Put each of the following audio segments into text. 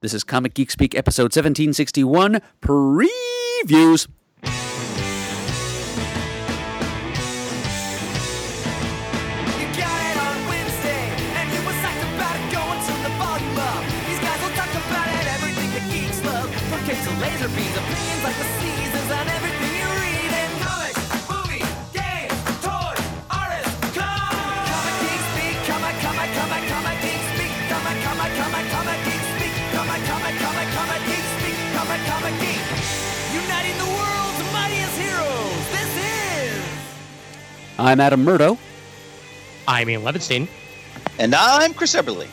This is Comic Geek Speak, episode 1761 Previews. You got it on Wednesday, and I'm Adam Murdough. I'm Ian Levinstein. And I'm Chris Eberly.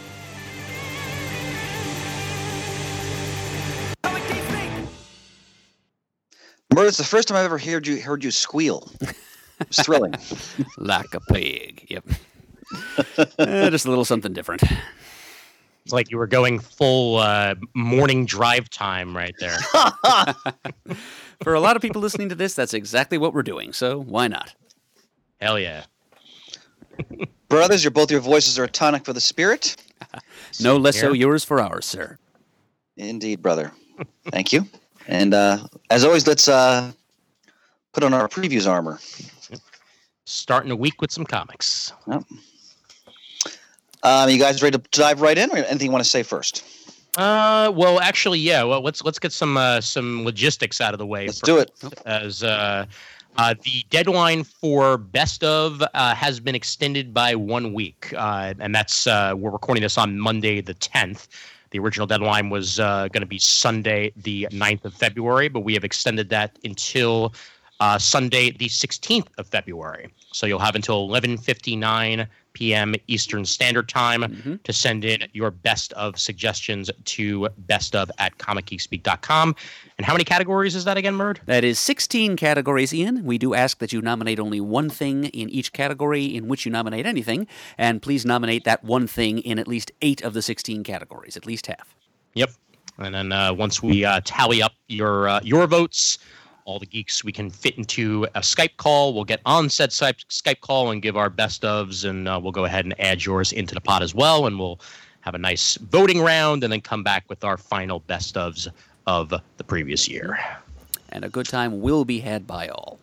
Comic Geek Speak. Murder, it's the first time I've ever heard you heard you squeal. It's thrilling. Like a pig. Yep. Eh, just a little something different. It's like you were going full uh, morning drive time right there. For a lot of people listening to this, that's exactly what we're doing, so why not? Hell yeah. Brothers, your both your voices are a tonic for the spirit. No less so yours for ours, sir. Indeed, brother. Thank you. And uh, as always, let's uh, put on our previews armor. Starting a week with some comics. Um, you guys ready to dive right in, or anything you want to say first? Uh, well, actually, yeah. Well, let's let's get some uh, some logistics out of the way. Let's do it. As uh, uh, the deadline for best of uh, has been extended by one week, uh, and that's uh, we're recording this on Monday the tenth. The original deadline was uh, going to be Sunday the 9th of February, but we have extended that until uh, Sunday the 16th of February. So you'll have until 11:59 p.m. Eastern Standard Time Mhm. to send in your best of suggestions to best of at comicgeekspeak.com. And how many categories is that again, Murd? That is 16 categories, Ian. We do ask that you nominate only one thing in each category in which you nominate anything, and please nominate that one thing in at least eight of the 16 categories, at least half. Yep. And then uh, once we uh, tally up your uh, your votes, all the geeks we can fit into a Skype call. We'll get on said Skype, Skype call and give our best ofs, and uh, we'll go ahead and add yours into the pot as well, and we'll have a nice voting round, and then come back with our final best ofs of the previous year. And a good time will be had by all.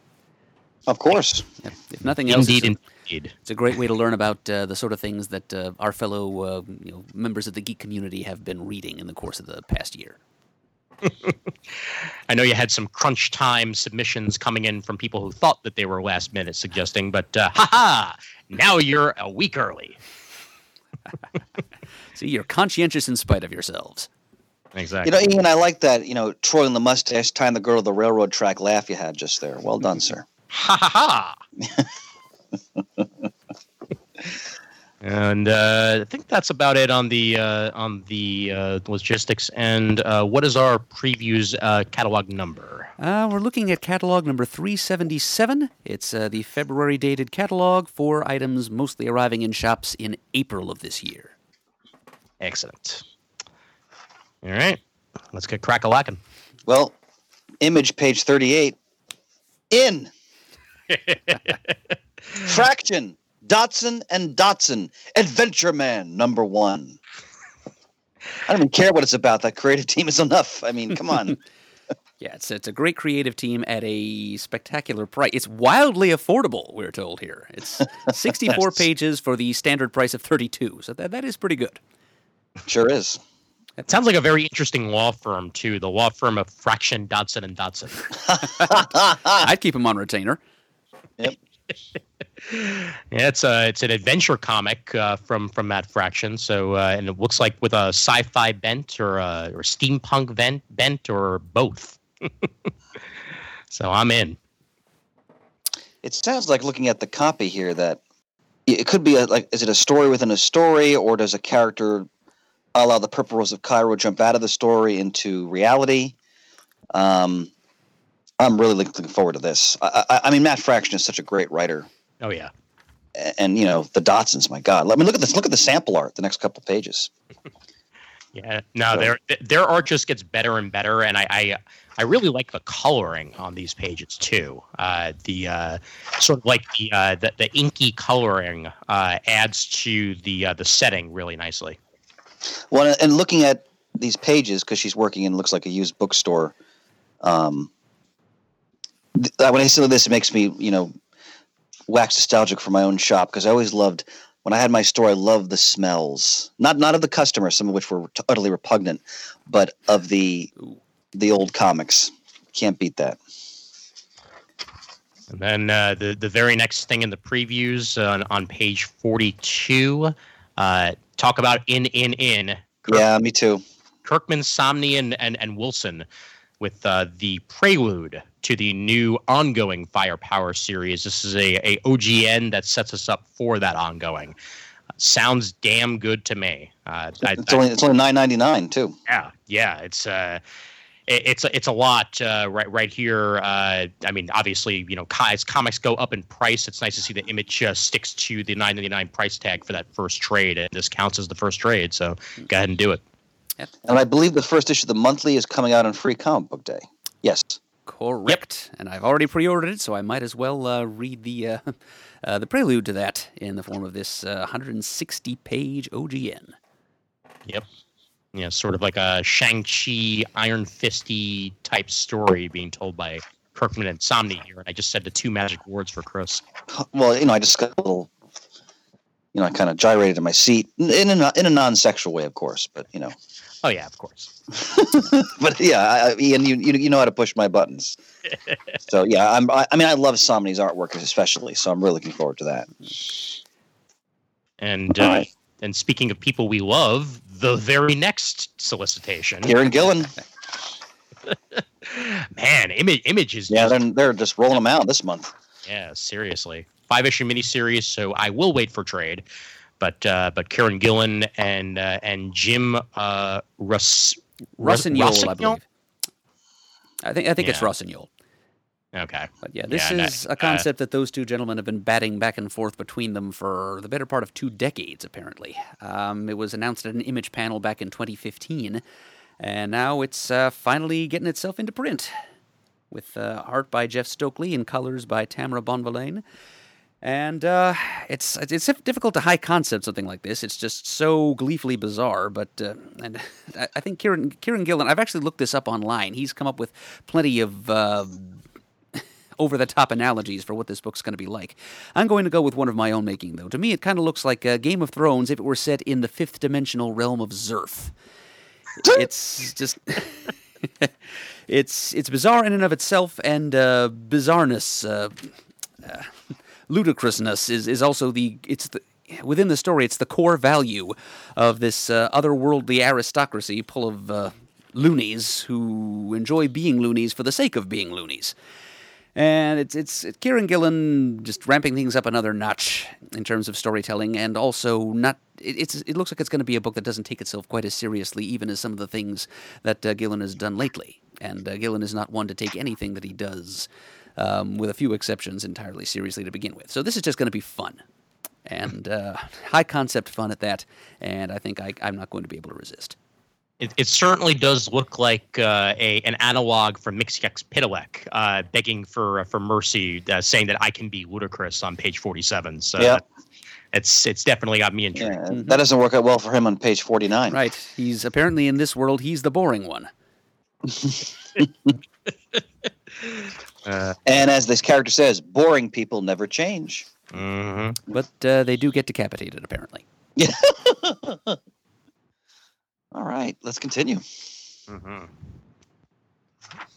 Of course. If, if nothing else, Indeed, it's a, indeed. it's a great way to learn about uh, the sort of things that uh, our fellow uh, you know, members of the geek community have been reading in the course of the past year. I know you had some crunch time submissions coming in from people who thought that they were last minute suggesting, but uh, haha, now you're a week early. See, you're conscientious in spite of yourselves. Exactly. You know, Ian, I like that. You know, twirling the mustache, tying the girl to the railroad track laugh you had just there. Well done, sir. ha ha ha. and uh, I think that's about it on the uh, on the uh, logistics. And uh, what is our previews uh, catalog number? Uh, we're looking at catalog number 377. It's uh, the February dated catalog for items mostly arriving in shops in April of this year. Excellent. All right, let's get crack a lacking. Well, image page 38. In. Fraction. Dodson and Dodson. Adventure Man number one. I don't even care what it's about. That creative team is enough. I mean, come on. Yeah, it's, it's a great creative team at a spectacular price. It's wildly affordable, we're told here. It's 64 pages for the standard price of 32, so that, that is pretty good. Sure is. It sounds like a very interesting law firm too. The law firm of Fraction Dodson and Dodson. I'd keep him on retainer. Yeah, it's a it's an adventure comic uh, from from Matt Fraction. So uh, and it looks like with a sci-fi bent or a or steampunk bent bent or both. so I'm in. It sounds like looking at the copy here that it could be a, like, is it a story within a story, or does a character a la the Purple Rose of Cairo jump out of the story into reality? Um, I'm really looking forward to this. I, I, I mean, Matt Fraction is such a great writer, Oh yeah. And you know the Dodsons. My God, let me look at this. Look at the sample art. The next couple pages. Yeah, no, So- their their art just gets better and better, and I I, I really like the coloring on these pages too. Uh, the uh, sort of like the uh, the, the inky coloring uh, adds to the uh, the setting really nicely. Well, and looking at these pages because she's working in looks like a used bookstore. Um, th- uh, when I see this, it makes me you know wax nostalgic for my own shop because I always loved when I had my store. I loved the smells, not not of the customers, some of which were utterly repugnant, but of the the old comics. Can't beat that. And then uh, the the very next thing in the previews on, on page forty two, uh, talk about in in in. Kirk- Yeah, me too. Kirkman, Samnee, and and, and Wilson with uh, the prelude to the new ongoing Firepower series. This is a, a OGN that sets us up for that ongoing. sounds damn good to me. Uh, I, It's only it's only nine ninety nine too. yeah, yeah, it's uh, it, it's it's a lot uh, right right here. Uh, I mean, obviously, you know, co- as comics go up in price, it's nice to see the image uh, sticks to the nine ninety nine price tag for that first trade, and this counts as the first trade. So go ahead and do it. And I believe the first issue of the monthly is coming out on Free Comic Book Day. Yes. Correct. And I've already pre-ordered it, so I might as well uh, read the uh, uh, the prelude to that in the form of this uh, 160-page OGN. Yep. Yeah, sort of like a Shang-Chi Iron Fisty type story being told by Kirkman and Samnee here. And I just said the two magic words for Chris. Well, you know, I just got a little, you know, I kind of gyrated in my seat in a in a non-sexual way, of course, but you know, Oh, yeah, of course. but yeah, I, Ian, you, you you know how to push my buttons. so yeah, I'm I, I mean, I love Samnee's artwork especially, so I'm really looking forward to that. And uh, right. and speaking of people we love, the very next solicitation. Kieran Gillen, Man, image images. yeah, just- they're they're just rolling them out this month. yeah, seriously. Five issue miniseries, so I will wait for trade. But uh, but Kieran Gillen and uh, and Jim uh, Russ Rossignol, I believe. I think I think it's Yeah. Rossignol. Okay. But yeah, this Yeah, is a concept that those two gentlemen have been batting back and forth between them for the better part of two decades, apparently. Um, it was announced at an image panel back in 2015, and now it's uh, finally getting itself into print with uh, art by Jeff Stokely and colors by Tamara Bonvillain. And uh, it's it's difficult to high concept something like this. It's just so gleefully bizarre. But uh, and I I think Kieran Kieran Gillen. I've actually looked this up online. He's come up with plenty of uh, over the top analogies for what this book's going to be like. I'm going to go with one of my own making, though. To me, it kind of looks like uh, Game of Thrones if it were set in the fifth dimensional realm of Zerth. It's just. it's it's bizarre in and of itself, and uh, bizarreness, uh, uh, ludicrousness is, is also the it's the within the story. It's the core value of this uh, otherworldly aristocracy, full of uh, loonies who enjoy being loonies for the sake of being loonies. And it's it's Kieran Gillen just ramping things up another notch in terms of storytelling, and also not. It, it's it looks like it's going to be a book that doesn't take itself quite as seriously, even as some of the things that uh, Gillen has done lately. And uh, Gillen is not one to take anything that he does, um, with a few exceptions, entirely seriously to begin with. So this is just going to be fun, and uh, high concept fun at that. And I think I, I'm not going to be able to resist. It, it certainly does look like uh, a an analog from Mxyzptlk, uh, begging for uh, for mercy, uh, saying that I can be ludicrous on page forty seven. So Yeah. it's it's definitely got me intrigued. Yeah, that doesn't work out well for him on page forty nine. Right? He's apparently in this world. He's the boring one. Uh, And as this character says, boring people never change. mhm. But uh, they do get decapitated, apparently. All right, let's continue. Mhm.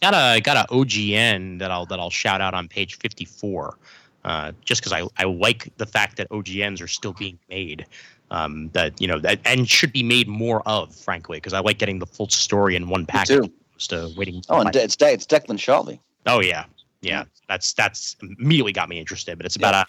Got a got a OGN that I'll that I'll shout out on page fifty four, uh, just because I, I like the fact that OGNs are still being made, um, that you know that and should be made more of, frankly, because I like getting the full story in one package. too. Opposed to waiting. Oh, and De- it's De- it's Declan Shalvey. Oh yeah, yeah. Mm. That's that's immediately got me interested. But it's about a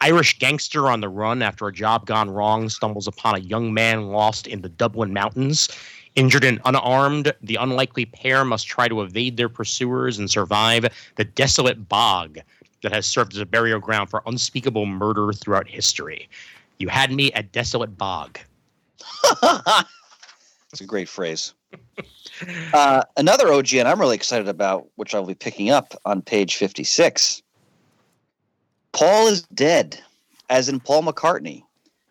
Irish gangster on the run after a job gone wrong stumbles upon a young man lost in the Dublin mountains. Injured and unarmed, the unlikely pair must try to evade their pursuers and survive the desolate bog that has served as a burial ground for unspeakable murder throughout history. You had me at desolate bog. It's a great phrase. Uh, another OGN I'm really excited about, which I'll be picking up on page 56. Paul is dead, as in Paul McCartney.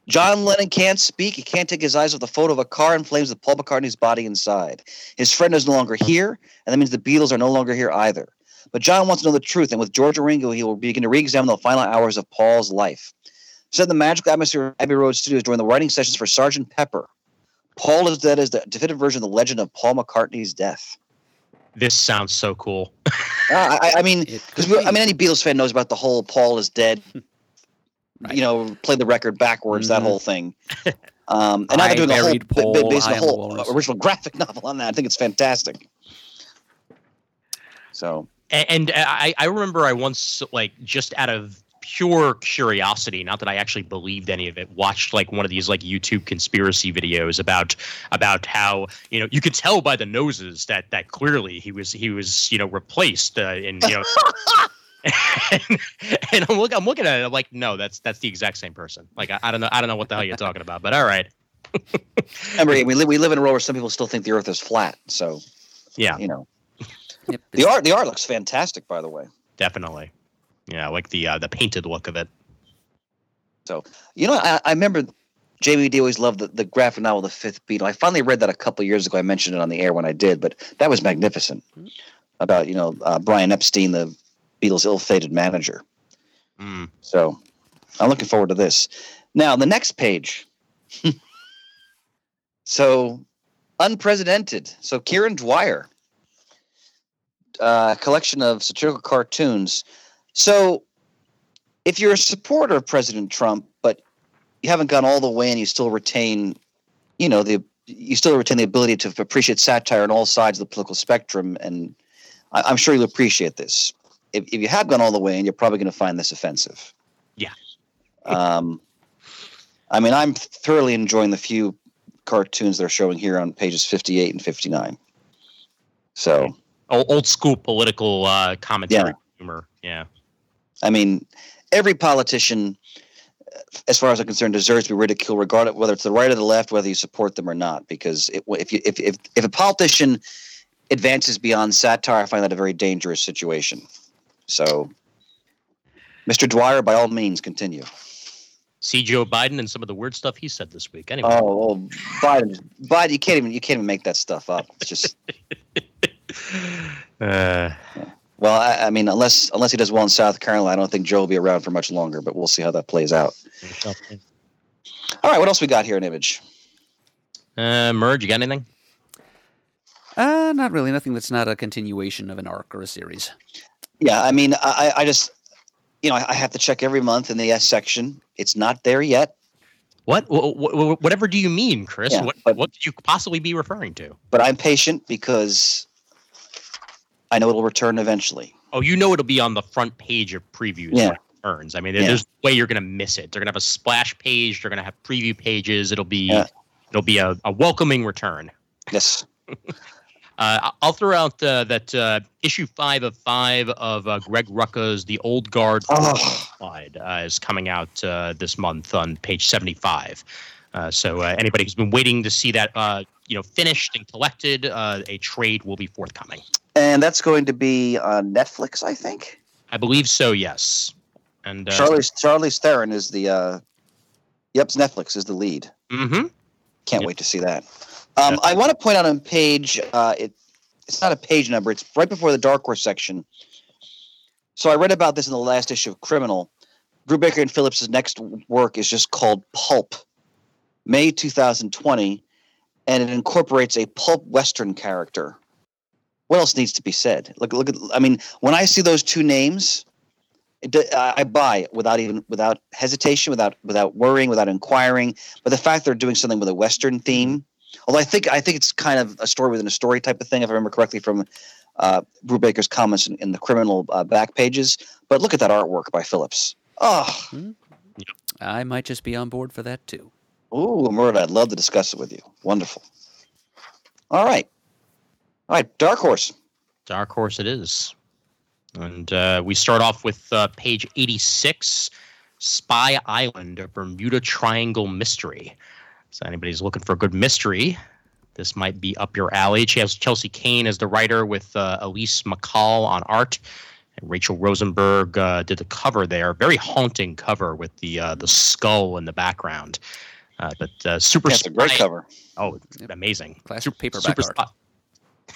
John Lennon can't speak. He can't take his eyes off the photo of a car in flames with Paul McCartney's body inside. His friend is no longer here, and that means the Beatles are no longer here either. But John wants to know the truth, and with George Ringo, he will begin to re-examine the final hours of Paul's life. Set the magical atmosphere of Abbey Road Studios during the writing sessions for Sergeant Pepper. Paul is Dead is the definitive version of the legend of Paul McCartney's death. This sounds so cool. Uh, I, I mean, because could I mean, any Beatles fan knows about the whole Paul is dead. Right. You know, play the record backwards, that Mhm. whole thing. Um, and I they're doing a whole, buried ba- ba- Paul, based on I a the whole walrus. original graphic novel on that. I think it's fantastic. So A- And I, I remember I once, like, just out of pure curiosity, not that I actually believed any of it, watched like one of these like YouTube conspiracy videos about about how you know you could tell by the noses that that clearly he was he was you know replaced uh, in you know. and, and I'm looking, I'm looking at it. I'm like, no, that's that's the exact same person. Like, I, I don't know, I don't know what the hell you're talking about. But all right, remember, we live we live in a world where some people still think the Earth is flat. So yeah, you know, Yep, the art the art looks fantastic. By the way, definitely, yeah, like the uh, the painted look of it. So you know, I, I remember Jamie D always loved the, the graphic novel The Fifth Beatle. I finally read that a couple years ago. I mentioned it on the air when I did, but that was magnificent. About you know uh, Brian Epstein, the Beatles' ill-fated manager. Mm. So I'm looking forward to this. Now, the next page. so unprecedented. So Kieran Dwyer, uh, collection of satirical cartoons. So if you're a supporter of President Trump, but you haven't gone all the way and you still retain, you know, the you still retain the ability to appreciate satire on all sides of the political spectrum, and I, I'm sure you'll appreciate this. If, if you have gone all the way, and you're probably going to find this offensive. Yeah. Um, I mean, I'm thoroughly enjoying the few cartoons they're showing here on pages 58 and 59. So, Old, old school political uh, commentary Yeah. humor. Yeah. I mean, every politician, as far as I'm concerned, deserves to be ridiculed, regardless whether it's the right or the left, whether you support them or not. Because it, if you if, if if a politician advances beyond satire, I find that a very dangerous situation. So, Mr. Dwyer, by all means, continue. See Joe Biden and some of the weird stuff he said this week. Anyway. Oh, well, Biden, Biden, you can't even you can't even make that stuff up. It's just Uh, well, I, I mean, unless unless he does well in South Carolina, I don't think Joe will be around for much longer. But we'll see how that plays out. All right, what else we got here in image? uh, Merge, you got anything? Uh, not really. Nothing that's not a continuation of an arc or a series. Yeah, I mean, I, I just, you know, I, I have to check every month in the S section. It's not there yet, What? Wh- wh- whatever do you mean, Chris? Yeah, what, but- what could you possibly be referring to? but I'm patient because I know it'll return eventually. Oh, you know it'll be on the front page of previews Yeah. returns. I mean, there, Yeah. there's no way you're going to miss it. They're going to have a splash page. They're going to have preview pages. It'll be Yeah. it'll be a, a welcoming return. Yes. Uh, I'll throw out uh, that uh, issue five of five of uh, Greg Rucka's The Old Guard Oh, Slide uh, is coming out uh, this month on page 75. Uh, so uh, anybody who's been waiting to see that, uh, you know, finished and collected, uh, a trade will be forthcoming. And that's going to be on Netflix, I think. I believe so. Yes. And uh, Charlie Charlie Theron is the. Uh, yep, Netflix is the lead. Mm-hmm. Can't Yep. wait to see that. Um, I want to point out on page uh, it. It's not a page number. It's right before the Dark Horse section. So I read about this in the last issue of Criminal. Brubaker and Phillips' next work is just called Pulp, May 2020, and it incorporates a pulp western character. What else needs to be said? Look, look at. I mean, when I see those two names, it, I I buy it without even without hesitation, without without worrying, without inquiring. But the fact they're doing something with a western theme, although I think I think it's kind of a story within a story type of thing, if I remember correctly from uh, Brubaker's comments in, in the criminal uh, back pages. But look at that artwork by Phillips. Oh, I might just be on board for that too. ooh, Murda, I'd love to discuss it with you. Wonderful. All right, all right, Dark Horse. Dark Horse it is. And uh, we start off with uh, page 86 Spy Island, a Bermuda Triangle mystery. So, anybody's looking for a good mystery, this might be up your alley. She has Chelsea Cain as the writer with uh, Elise McCall on art. And Rachel Rosenberg uh, did the cover there. Very haunting cover with the uh, the skull in the background. Uh, but uh, super. That's a great cover. Oh, amazing! Classic paperback super art. spy-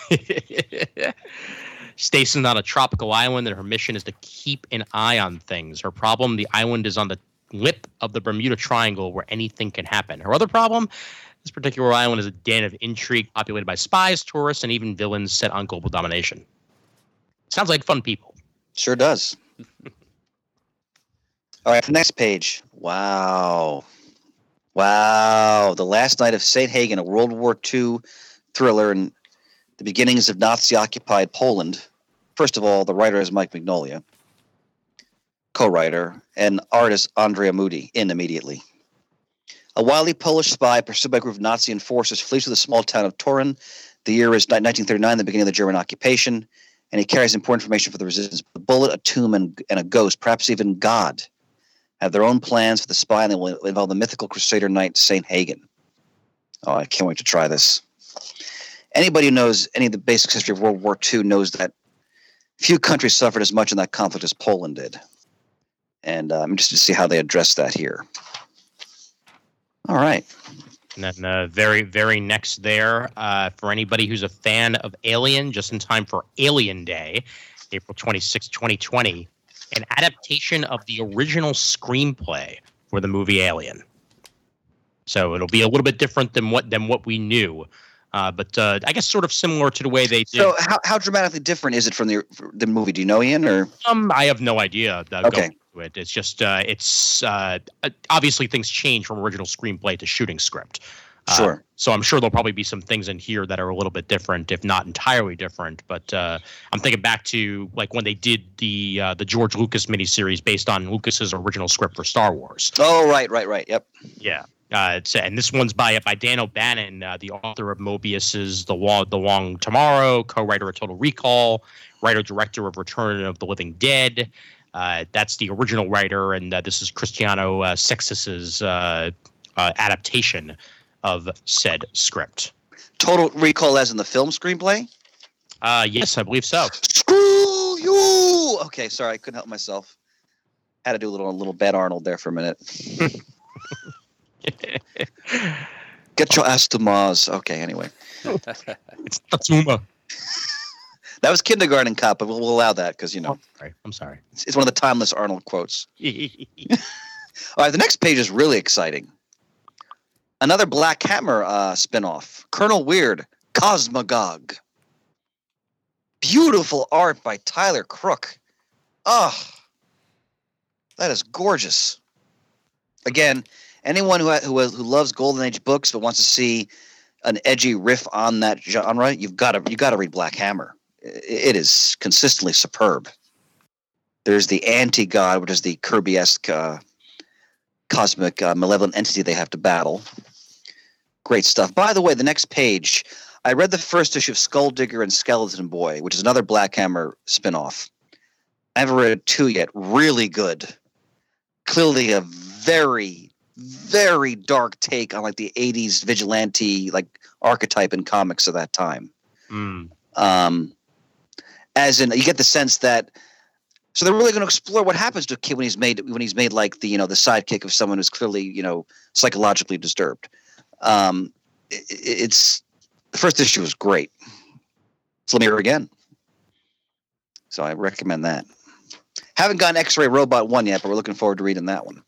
Stationed on a tropical island, and her mission is to keep an eye on things. Her problem: the island is on the lip of the Bermuda Triangle, where anything can happen. Her other problem: this particular island is a den of intrigue, populated by spies, tourists, and even villains set on global domination. Sounds like fun people. Sure does. All right, the next page. Wow. Wow. The Last Night of St. Hagen, a World War II thriller and the beginnings of Nazi occupied Poland. First of all, the writer is Mike Mignola, co writer, and artist Andrea Mutti in immediately. A wily Polish spy pursued by a group of Nazi enforcers flees to the small town of Torin. The year is 1939, the beginning of the German occupation and he carries important information for the resistance. A bullet, a tomb, and, and a ghost, perhaps even God, have their own plans for the spy, and they will involve the mythical Crusader knight Saint Hagen. Oh, I can't wait to try this. Anybody who knows any of the basic history of World War II knows that few countries suffered as much in that conflict as Poland did, and uh, I'm interested to see how they address that here. All right. And then uh, very, very next there, uh, for anybody who's a fan of Alien, just in time for Alien Day, April 26, 2020, an adaptation of the original screenplay for the movie Alien. So it'll be a little bit different than what than what we knew, uh, but uh, I guess sort of similar to the way they did. So, how, how dramatically different is it from the the movie? Do you know, Ian? Or Um, I have no idea. Uh, Okay. It. It's just uh, it's uh, uh, obviously things change from original screenplay to shooting script. Uh, Sure. so I'm sure there'll probably be some things in here that are a little bit different, if not entirely different. But uh, I'm thinking back to like when they did the uh, the George Lucas miniseries based on Lucas's original script for Star Wars. oh, right, right, right. Yep. Yeah. Uh, and this one's by by Dan O'Bannon, uh, the author of Moebius's The Long, the Long Tomorrow, co-writer of Total Recall, writer director of Return of the Living Dead. Uh, that's the original writer, and uh, this is Cristiano uh, uh, uh, adaptation of said script. Total Recall, as in the film screenplay. Uh, yes, I believe so. Screw you! Okay, sorry, I couldn't help myself. Had to do a little a little bad Arnold there for a minute. Get your ass to Mars. Okay, anyway, it's Tatsuma. that was Kindergarten Cop, but we'll, we'll allow that because you know Sorry, I'm sorry. it's, it's one of the timeless Arnold quotes. All right, the next page is really exciting. Another Black Hammer uh, spinoff, Colonel Weird, Cosmagog. Beautiful art by Tyler Crook. Oh, that is gorgeous. Again, anyone who, who, who loves Golden Age books but wants to see an edgy riff on that genre, you've got to you got to read Black Hammer. It is consistently superb. There's the anti god, which is the Kirby-esque uh, cosmic uh, malevolent entity they have to battle. Great stuff. By the way, the next page, I read the first issue of Skull Digger and Skeleton Boy, which is another Black Hammer spinoff. I haven't read two yet. Really good. Clearly a very, very dark take on like the '80s vigilante like archetype in comics of that time. Mm. um, as in you get the sense that so they're really going to explore what happens to a kid when he's made when he's made like the you know the sidekick of someone who's clearly you know psychologically disturbed. Um, i- i it's the first issue was great. So let me hear it again. So i recommend that. Haven't gotten x-ray robot one yet but we're looking forward to reading that one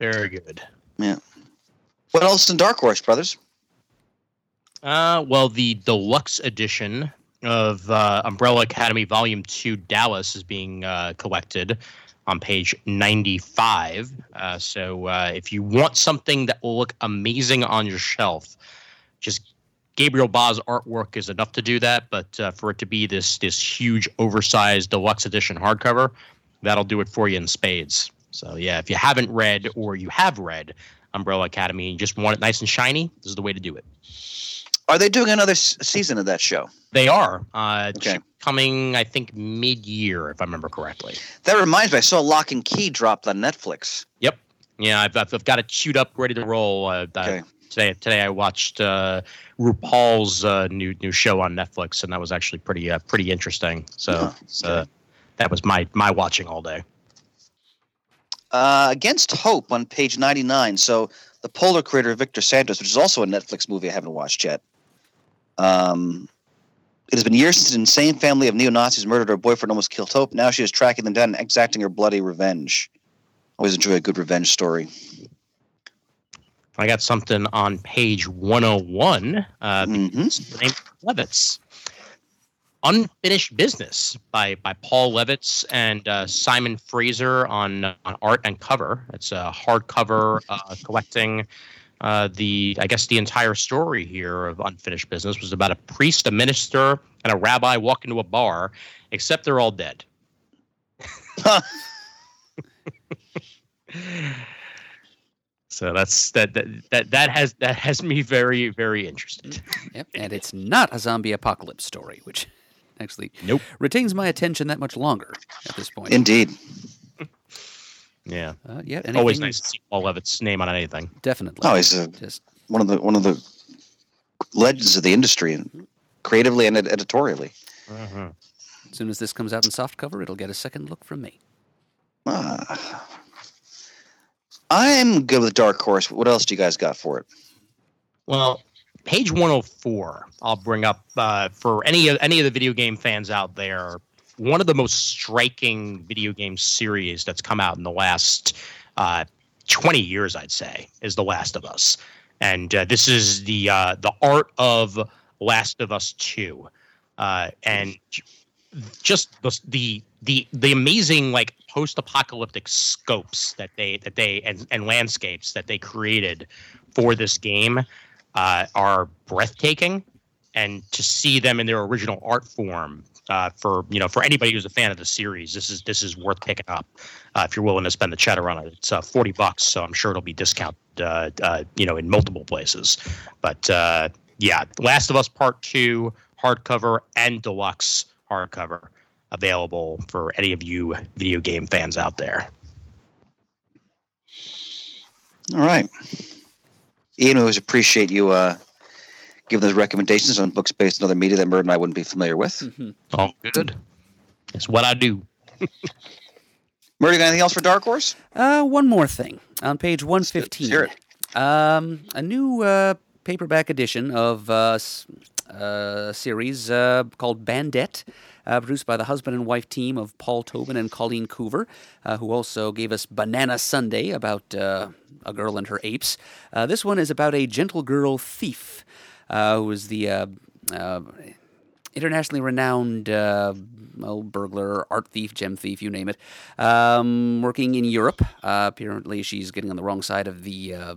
Very good. Yeah. What else in dark horse brothers Uh, well, the deluxe edition of uh, Umbrella Academy Volume 2 Dallas is being uh, collected on page 95. Uh, so uh, if you want something that will look amazing on your shelf, just Gabriel Ba's artwork is enough to do that. But uh, for it to be this this huge, oversized deluxe edition hardcover, that'll do it for you in spades. So yeah, if you haven't read or you have read Umbrella Academy and you just want it nice and shiny, this is the way to do it. are they doing another s- season of that show They are. Uh, Okay. Coming, I think, mid year, if I remember correctly. that reminds me i saw Locke and Key dropped on netflix Yep. Yeah, I've, I've, I've got it queued up, ready to roll. Uh, uh, Okay. today, today I watched uh, RuPaul's uh, new new show on Netflix, and that was actually pretty uh, pretty interesting. So Oh, it's, uh, that was my my watching all day. Uh, Against Hope on page 99. So, the Polar creator Victor Santos, which is also a Netflix movie I haven't watched yet. Um, it has been years since an insane family of neo Nazis murdered her boyfriend, and almost killed Hope. Now she is tracking them down and exacting her bloody revenge. Always enjoy a good revenge story. I got something on page 101. Uh, Mhm. name Levitz. Unfinished Business by by Paul Levitz and uh, Simon Fraser on, on art and cover. It's a hardcover uh, collecting uh, the I guess the entire story here of Unfinished Business was about a priest, a minister, and a rabbi walk into a bar, except they're all dead. so that's that, that that that has that has me very very interested. Yep, and it's not a zombie apocalypse story, which actually Nope. retains my attention that much longer at this point. Indeed. Yeah. uh, yeah, Always nice to see Paul Levitz's name on anything. Definitely. Oh, he's a, Just one of the one of the legends of the industry, and creatively and ed- editorially. as soon as this comes out in softcover, it'll get a second look from me. Ah. I'm good with Dark Horse. What else do you guys got for it? Well, page 104, I'll bring up uh, for any of any of the video game fans out there. One of the most striking video game series that's come out in the last uh, 20 years, I'd say, is The Last of Us, and uh, this is the uh, the art of Last of Us 2, uh, and just the the the the amazing like post-apocalyptic scopes that they that they and, and landscapes that they created for this game uh, are breathtaking, and to see them in their original art form uh, for you know for anybody who's a fan of the series, this is this is worth picking up uh, if you're willing to spend the cheddar on it. It's uh, forty bucks, so I'm sure it'll be discounted uh, uh, you know in multiple places. But yeah, Last of Us Part Two hardcover and deluxe hardcover available for any of you video game fans out there. All right. Ian, we always appreciate you uh, giving those recommendations on books based on other media that Murd and I wouldn't be familiar with. Mhm. Oh, good. It's what I do. Murd, you got anything else for Dark Horse? Uh, one more thing on page Let's hear 115. it. Um, a new uh, paperback edition of uh, uh, a series uh, called Bandette, uh, produced by the husband and wife team of Paul Tobin and Colleen Coover, uh, who also gave us Banana Sunday about uh, a girl and her apes. Uh, this one is about a gentle girl thief uh, who is the internationally renowned uh, well, burglar, art thief, gem thief, you name it, um, working in Europe. Uh, apparently, she's getting on the wrong side of the uh,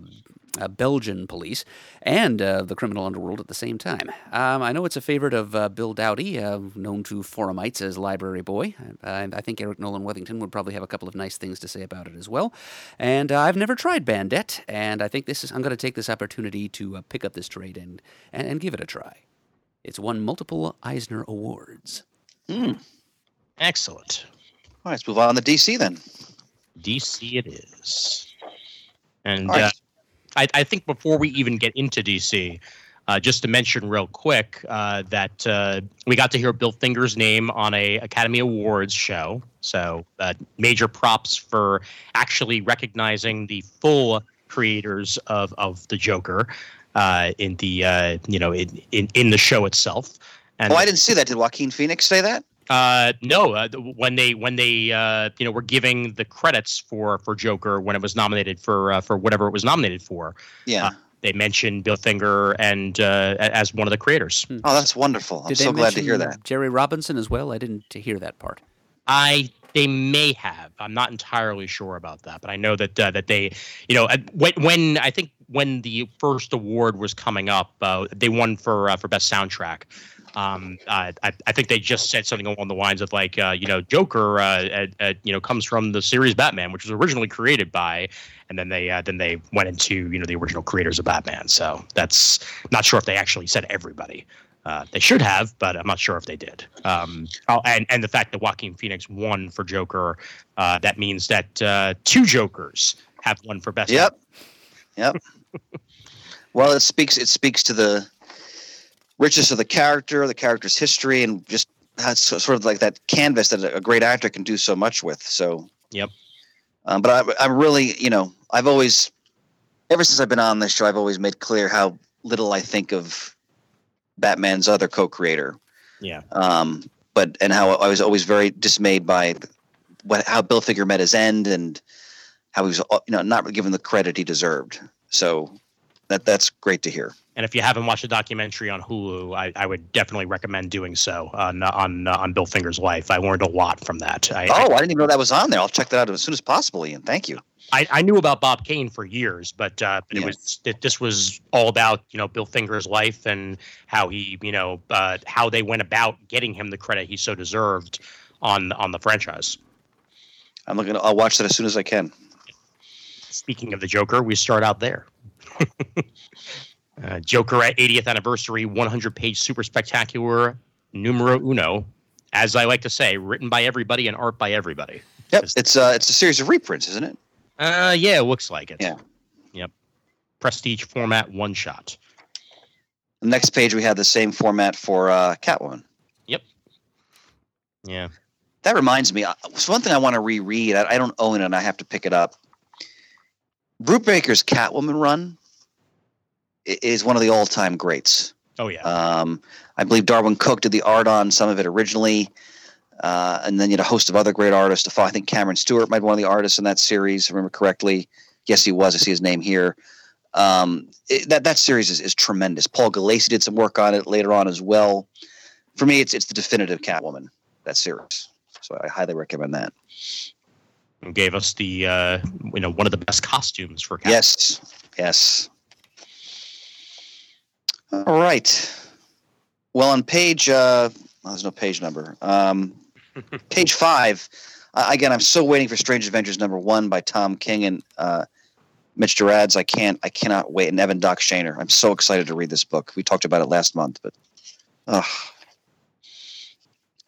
uh, Belgian police and uh, the criminal underworld at the same time. Um, I know it's a favorite of uh, Bill Dowdy, uh, known to forumites as Library Boy. I think Eric Nolen-Weathington would probably have a couple of nice things to say about it as well. And uh, I've never tried Bandette, and I think this is. I'm going to take this opportunity to uh, pick up this trade and, and and give it a try. It's won multiple Eisner Awards. Excellent. All right, let's move on to DC then. DC it is. And All right. I, I think before we even get into DC, uh, just to mention real quick uh, that uh, we got to hear Bill Finger's name on a Academy Awards show. So uh, major props for actually recognizing the full creators of, of the Joker uh, in the uh, you know in, in, in the show itself. And Oh, I didn't see that. Did Joaquin Phoenix say that? Uh, no, uh, when they when they uh, you know were giving the credits for for Joker when it was nominated for uh, for whatever it was nominated for, Yeah. Uh, they mentioned Bill Finger and uh, as one of the creators. oh, that's wonderful. I'm Did so glad to hear that. Jerry Robinson as well. I didn't hear that part. I they may have. I'm not entirely sure about that, but I know that uh, that they, you know, uh, when when I think when the first award was coming up, uh, they won for uh, for best soundtrack. Um, uh, I, I think they just said something along the lines of like, uh, you know, Joker, uh, you know, comes from the series Batman, which was originally created by, and then they uh, then they went into you know the original creators of Batman. So that's not sure if they actually said everybody. Uh, they should have, but I'm not sure if they did. Um, oh, and and the fact that Joaquin Phoenix won for Joker, uh, that means that uh, two Jokers have won for best. Yep. Yep. well, it speaks. It speaks to the richness of the character, the character's history, and just that's sort of like that canvas that a great actor can do so much with. So Yep. Um, but I, I'm really, you know, I've always, ever since I've been on this show, I've always made clear how little I think of Batman's other co-creator. Yeah. Um, but and how I was always very dismayed by what how Bill Finger met his end and how he was, you know, not given the credit he deserved. So that that's great to hear. And if you haven't watched the documentary on Hulu, I, I would definitely recommend doing so on on on Bill Finger's life. I learned a lot from that. I, Oh, I didn't even know that was on there. I'll check that out as soon as possible, Ian. Thank you. I, I knew about Bob Kane for years, but, uh, but it was it, this was all about you know Bill Finger's life and how he you know uh, how they went about getting him the credit he so deserved on on the franchise. I'm looking. I'll watch that as soon as I can. Speaking of the Joker, we start out there. uh, Joker at 80th anniversary, 100 page super spectacular numero uno. As I like to say, written by everybody and art by everybody. Yep, it's uh, it's a series of reprints, isn't it? Uh, yeah, it looks like it. Yeah. Yep. Prestige format, one shot. The next page we have the same format for uh, Catwoman. Yep. Yeah. That reminds me, uh, it's one thing I want to reread. I, I don't own it, and I have to pick it up. Brubaker's Catwoman run is one of the all-time greats. Oh yeah. Um, I believe Darwyn Cooke did the art on some of it originally, uh, and then you had a host of other great artists. I think Cameron Stewart might be one of the artists in that series. If I remember correctly. Yes, he was. I see his name here. Um, it, that that series is, is tremendous. Paul Gulacy did some work on it later on as well. For me, it's it's the definitive Catwoman that series. So I highly recommend that. and gave us the uh, you know one of the best costumes for Catwoman. Yes, yes. All right. Well, on page, uh, well, there's no page number. Um, page five. Uh, again, I'm still waiting for Strange Adventures number one by Tom King and uh, Mitch Gerads. I can't, I cannot wait. And Evan Doc Shaner. I'm so excited to read this book. We talked about it last month, but ugh.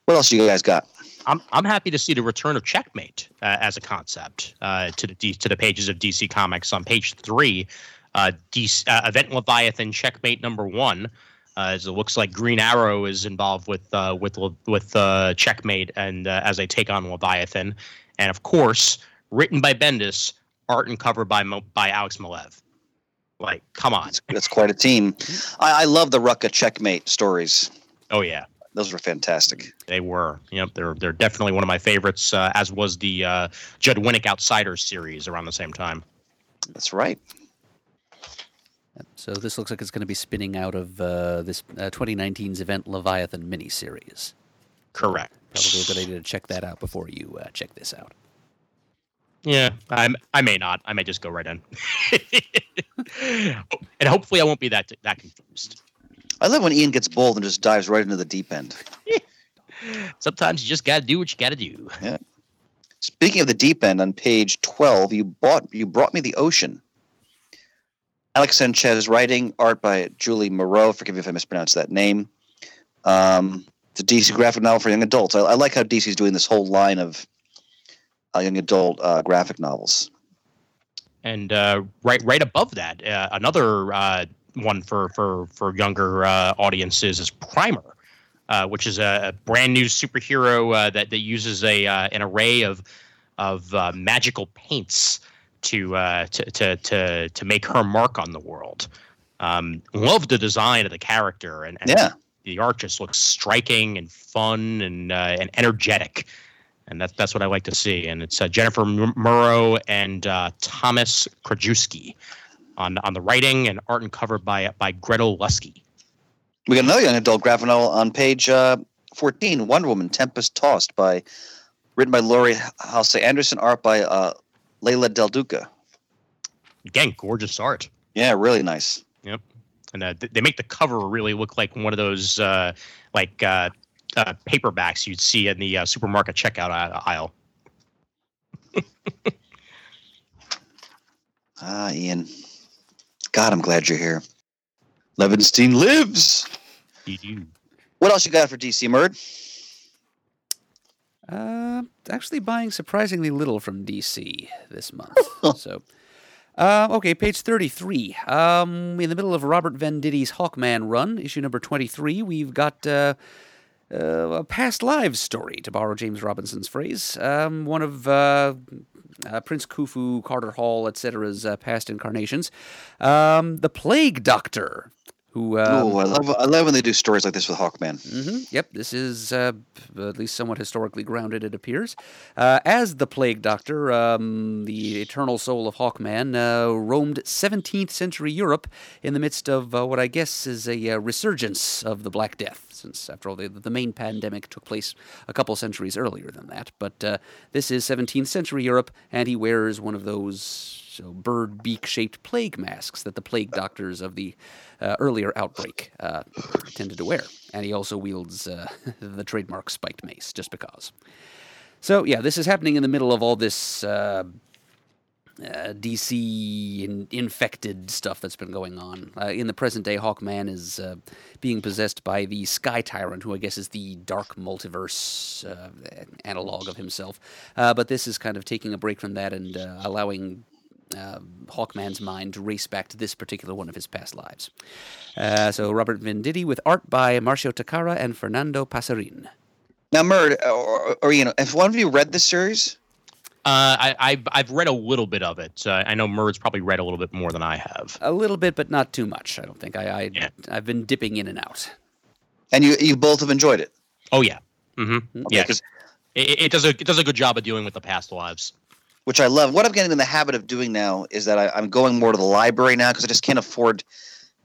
what else you guys got? I'm I'm happy to see the return of Checkmate uh, as a concept uh, to the D, to the pages of DC Comics on page three. Uh, DC, uh, Event Leviathan Checkmate number one. Uh, as it looks like Green Arrow is involved with uh, with with uh, Checkmate and uh, as they take on Leviathan, and of course written by Bendis, art and cover by Mo- by Alex Maleev. Like, come on! That's, that's quite a team. I, I love the Rucka Checkmate stories. Oh yeah, Those were fantastic. They were. Yep, they're they're definitely one of my favorites. Uh, as was the uh, Judd Winick Outsiders series around the same time. That's right. So this looks like it's going to be spinning out of uh, this uh, 2019's event Leviathan miniseries. Correct. Probably a good idea to check that out before you uh, check this out. Yeah, I'm. I may not. I may just go right in. and hopefully, I won't be that that confused. I love when Ian gets bold and just dives right into the deep end. Sometimes you just got to do what you got to do. Yeah. Speaking of the deep end, on page twelve, you bought you brought me the ocean. Alex Sanchez writing, art by Julie Maroh. Forgive me if I mispronounced that name. Um, a DC graphic novel for young adults. I, I like how DC is doing this whole line of uh, young adult uh, graphic novels. And uh, right right above that, uh, another uh, one for for for younger uh, audiences is Primer, which is a, brand new superhero that that uses a an array of of magical paints to, uh, to to to to make her mark on the world. Um, love the design of the character, and, and Yeah, the art just looks striking and fun and uh, and energetic, and that's that's what I like to see. And it's uh, Jennifer Muro and uh, Thomas Krajewski on on the writing and art and cover by by Gretel Lusky. we got another young adult graphic novel on page uh, fourteen. Wonder Woman: Tempest Tossed by written by Laurie Halse Anderson, art by uh, Leila Del Duca. Again, gorgeous art, Yeah, really nice. Yep. And uh, they make the cover really look like one of those uh, like uh, uh, paperbacks you'd see in the uh, supermarket checkout aisle. Ah, Ian. God, I'm glad you're here. Levinstein lives. What else you got for DC Murd? Uh, actually, buying surprisingly little from DC this month. so, uh, okay, page 33. Um, in the middle of Robert Venditti's Hawkman run, issue number 23, we've got uh, uh, a past lives story, to borrow James Robinson's phrase. Um, one of uh, uh, Prince Khufu, Carter Hall, etc.'s uh, past incarnations. Um, the Plague Doctor, who. Um, oh, I love I love when they do stories like this with Hawkman. hmm Yep, this is uh, at least somewhat historically grounded, it appears. Uh, as the Plague Doctor, um, the eternal soul of Hawkman uh, roamed 17th century Europe in the midst of uh, what I guess is a uh, resurgence of the Black Death, since, after all, the, the main pandemic took place a couple centuries earlier than that. But uh, this is 17th century Europe, and he wears one of those so bird beak shaped plague masks that the plague doctors of the uh, earlier outbreak uh, tended to wear. And he also wields uh, the trademark spiked mace, just because. So, yeah, this is happening in the middle of all this uh, uh, DC in- infected stuff that's been going on. Uh, in the present day, Hawkman is uh, being possessed by the Sky Tyrant, who I guess is the dark multiverse uh, analog of himself. Uh, but this is kind of taking a break from that and allowing uh, Hawkman's mind to race back to this particular one of his past lives. Uh, so Robert Venditti with art by Marcio Takara and Fernando Pasarin. Now, Murd, or, or you know, if one of you read this series, Uh, I, I've I've read a little bit of it. Uh, I know Murd's probably read a little bit more than I have. A little bit, but not too much. I don't think. I, I Yeah. I've been dipping in and out. and you you both have enjoyed it, Oh yeah, hmm Okay, yeah. 'cause- It, it does a it does a good job of dealing with the past lives. Which I love. What I'm getting in the habit of doing now is that I, I'm going more to the library now because I just can't afford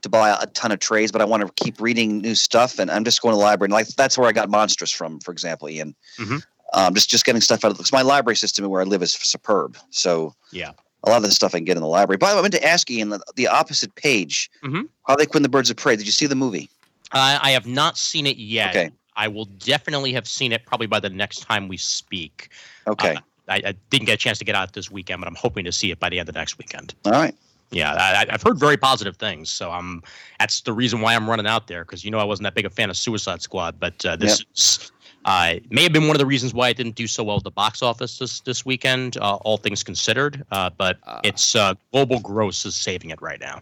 to buy a ton of trades, but I want to keep reading new stuff, and I'm just going to the library. And like that's where I got Monstrous from, for example, Ian. Mhm. Um, just just getting stuff out of because my library system where I live is superb. So Yeah. a lot of the stuff I can get in the library. By the way, I meant to ask Ian the, the opposite page. Mhm. How they quit the birds of prey? Did you see the movie? Uh, I have not seen it yet. Okay. I will definitely have seen it probably by the next time we speak. Okay, Uh, I, I didn't get a chance to get out this weekend, but I'm hoping to see it by the end of next weekend. all right. Yeah, I, I've heard very positive things, so I'm. That's the reason why I'm running out there because you know I wasn't that big a fan of Suicide Squad, but uh, this is, uh, may have been one of the reasons why it didn't do so well at the box office this this weekend. Uh, all things considered, uh, but Ah. its uh, global gross is saving it right now.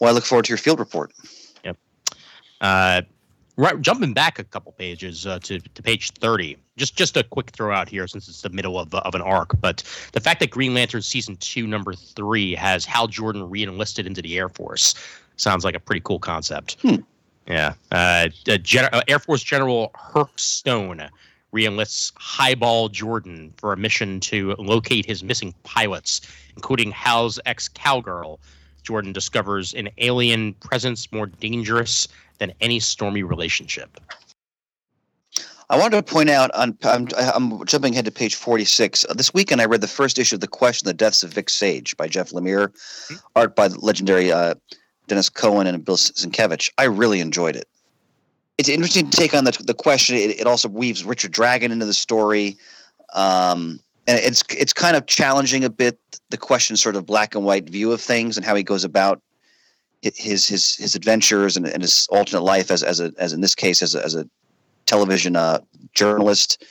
Well, I look forward to your field report. Uh, right, jumping back a couple pages uh, to, to page 30, just just a quick throw out here since it's the middle of, of an arc. But the fact that Green Lantern season two, number three, has Hal Jordan re enlisted into the Air Force sounds like a pretty cool concept. Hmm. Yeah. Uh, uh, Gen- uh, Air Force General Herc Stone re enlists Highball Jordan for a mission to locate his missing pilots, including Hal's ex cowgirl. Jordan discovers an alien presence more dangerous than any stormy relationship. I wanted to point out on I'm, I'm jumping ahead to page 46. Uh, This weekend I read the first issue of The Question: The Deaths of Vic Sage by Jeff Lemire, art by the legendary uh, Denys Cowan and Bill Sienkiewicz. I really enjoyed it. It's an interesting take on the the question. It, it also weaves Richard Dragon into the story, um, and it's it's kind of challenging a bit the question sort of black and white view of things and how he goes about his his his adventures and, and his alternate life as as a as in this case as a, as a television uh, journalist.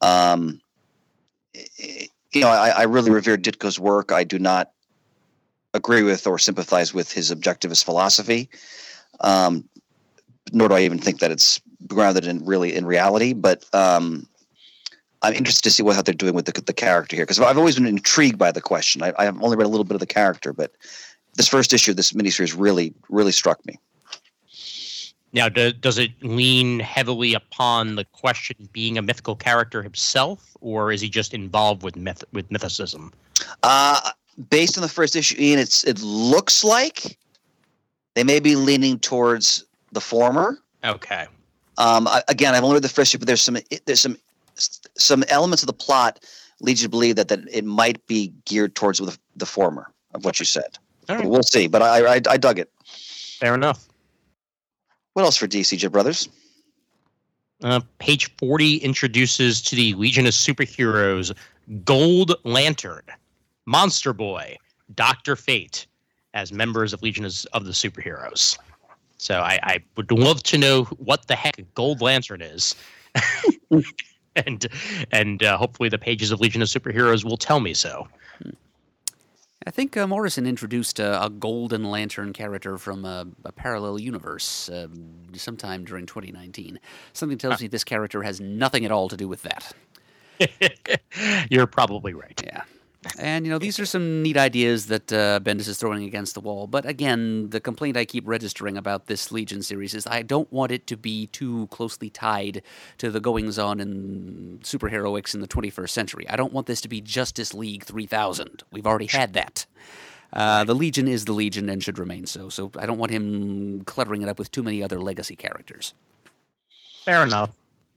Um, you know, I, I really revere Ditko's work. I do not agree with or sympathize with his objectivist philosophy, um, nor do I even think that it's grounded in really in reality. But um, I'm interested to see what how they're doing with the, the character here because I've always been intrigued by the question. I, I've only read a little bit of the character, but this first issue of this miniseries really really struck me. Now, do, does it lean heavily upon the question being a mythical character himself, or is he just involved with myth with mythicism? Uh, based on the first issue, Ian, it's it looks like they may be leaning towards the former. Okay. Um, I, again, I've only read the first issue, but there's some there's some some elements of the plot lead you to believe that that it might be geared towards the, the former of what you said. Right. We'll see, but I, I I dug it. Fair enough. What else for DC J Brothers? Uh, page 40 introduces to the Legion of Superheroes Gold Lantern, Monster Boy, Doctor Fate as members of Legion of the Superheroes. So I, I would love to know what the heck Gold Lantern is. and and uh, hopefully the pages of Legion of Superheroes will tell me so. I think uh, Morrison introduced uh, a Golden Lantern character from a, a parallel universe uh, sometime during 2019. Something tells me this character has nothing at all to do with that. You're probably right. Yeah. And, you know, these are some neat ideas that uh, Bendis is throwing against the wall. But again, the complaint I keep registering about this Legion series is I don't want it to be too closely tied to the goings on in superheroics in the 21st century. I don't want this to be Justice League 3000. We've already had that. Uh, the Legion is the Legion and should remain so. So I don't want him cluttering it up with too many other legacy characters. Fair enough.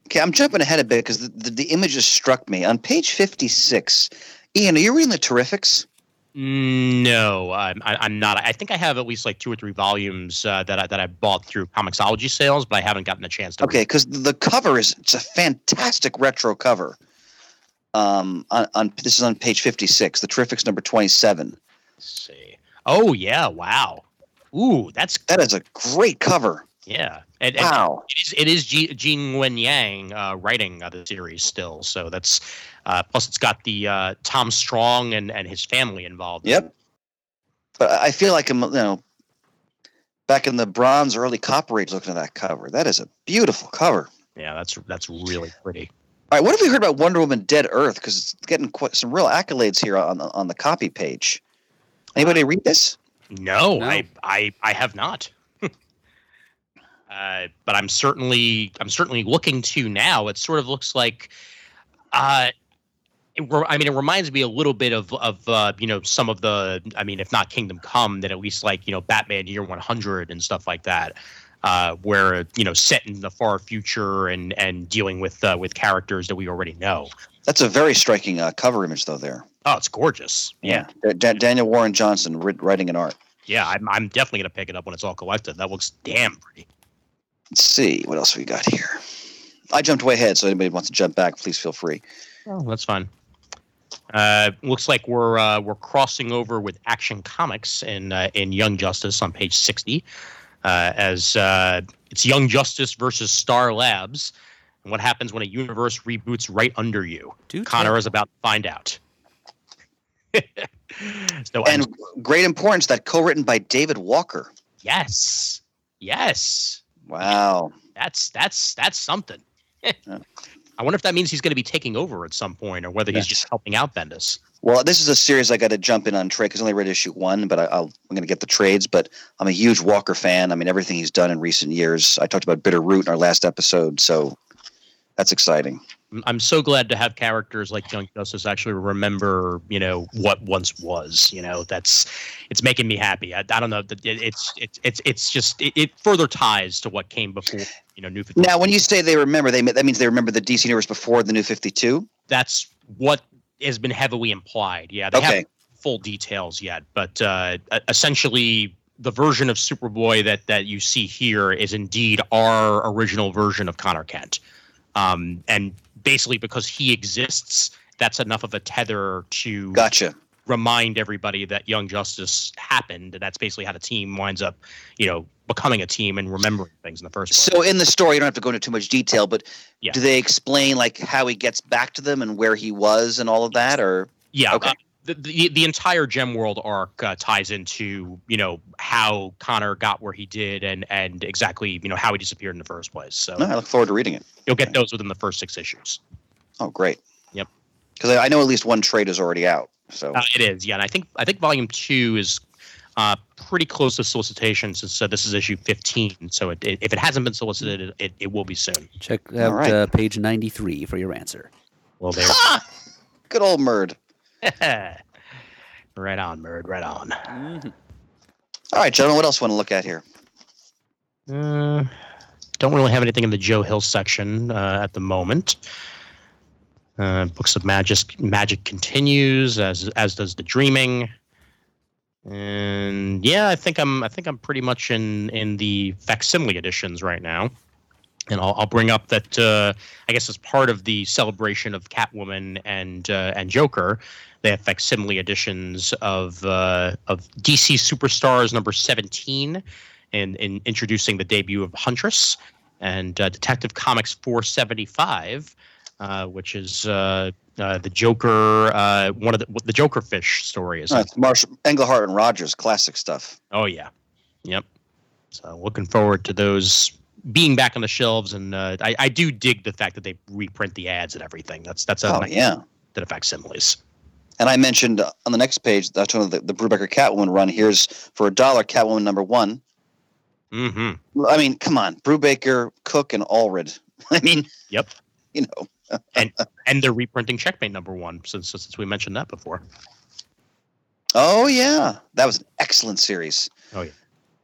Okay, I'm jumping ahead a bit because the, the, the images struck me. On page 56, Ian, are you reading the Terrifics? No, I'm, I- I'm not. I think I have at least like two or three volumes uh, that I, that I bought through Comixology sales, but I haven't gotten a chance to. Okay, because the cover is it's a fantastic retro cover. Um, on, on this is on page 56, the Terrifics number 27. See. Oh yeah! Wow. Ooh, that's That is a great cover. yeah. And, and Wow. it is it is G- Gene Luen Yang uh, writing uh, the series still, so that's uh, plus it's got the uh, Tom Strong and, and his family involved. Yep. But I feel like I'm, you know, back in the bronze, early copper age looking at that cover. That is a beautiful cover. Yeah, that's that's really pretty. All right, what have we heard about Wonder Woman Dead Earth? Because it's getting quite some real accolades here on the, on the copy page. Anybody read this? No, No. I, I I have not. uh, but I'm certainly I'm certainly looking to now. It sort of looks like, uh, it, re- I mean, it reminds me a little bit of of uh, you know some of the I mean, if not Kingdom Come, then at least like you know Batman Year 100 and stuff like that. Uh, where you know set in the far future and and dealing with uh, with characters that we already know. That's a very striking uh, cover image, though. There, Oh, it's gorgeous. Yeah, Da- Daniel Warren Johnson writ- writing an art. yeah. I'm I'm definitely gonna pick it up when it's all collected. That looks damn pretty. Let's see what else we got here. I jumped way ahead, so anybody wants to jump back, please feel free. Oh, that's fine. Uh, looks like we're uh, we're crossing over with Action Comics in uh, in Young Justice on page sixty, uh, as uh, it's Young Justice versus Star Labs, and what happens when a universe reboots right under you. Do Connor tell. is about to find out. so, And and great importance that co-written by David Walker. yes, yes, Wow. that's that's that's something. Yeah. I wonder if that means he's going to be taking over at some point, or whether he's just helping out Bendis. Well, this is a series I got to jump in on trade because I only read issue one, but I, I'll, I'm going to get the trades. But I'm a huge Walker fan. I mean, everything he's done in recent years. I talked about Bitter Root in our last episode, so that's exciting. I'm- so glad to have characters like Young Justice actually remember, you know, what once was. You know, that's it's making me happy. I, I don't know. It's it's it's it's just it, it further ties to what came before. You know, New 52. Now, when you say they remember, they that means they remember the DC universe before the New 52. that's what has been heavily implied. Yeah, they Okay. haven't full details yet, but uh, essentially. The version of Superboy that that you see here is indeed our original version of Connor Kent, um, and basically because he exists, that's enough of a tether to Gotcha. remind everybody that Young Justice happened, and that's basically how the team winds up, you know, becoming a team and remembering things in the first place. So in the story, you don't have to go into too much detail, but Yeah. do they explain like how he gets back to them and where he was and all of that, or yeah, okay. uh, the, the the entire Gem World arc uh, ties into you know how Connor got where he did and and exactly you know how he disappeared in the first place. So no? I look forward to reading it. you'll get those within the first six issues. Oh, great. Yep. Because I, I know at least one trade is already out. So Uh, it is, yeah, and I think I think volume two is. Uh, pretty close to solicitation since uh, this is issue 15 so it, it, if it hasn't been solicited it, it, it will be soon Check out right. uh, page 93 for your answer. well there Ah! good old Murd. right on, Murd. Right on. All right, gentlemen, what else want to look at here? Uh, don't really have anything in the Joe Hill section uh, at the moment. Uh, Books of Magic Magic continues as as does the Dreaming. And yeah, I think I'm I think I'm pretty much in in the facsimile editions right now. And I'll, I'll bring up that uh, I guess as part of the celebration of Catwoman and uh, and Joker, they have facsimile editions of uh, of DC Superstars number seventeen, and in introducing the debut of Huntress and uh, Detective Comics 475, uh, which is uh, uh, the Joker, uh, one of the the Joker fish story is. It's Marshall Englehart and Rogers, classic stuff. Oh yeah, yep. So looking forward to those being back on the shelves, and uh, I, I do dig the fact that they reprint the ads and everything. That's that's a Oh nice yeah. that affects similes. And I mentioned on the next page that's one of the, the Brubaker Catwoman run. Here's for a dollar Catwoman number one. Mm-hmm. I mean, come on, Brubaker, Cooke, and Allred. I mean, Yep. You know, And and they're reprinting Checkmate number one since since we mentioned that before. oh yeah, that was an excellent series. Oh, yeah.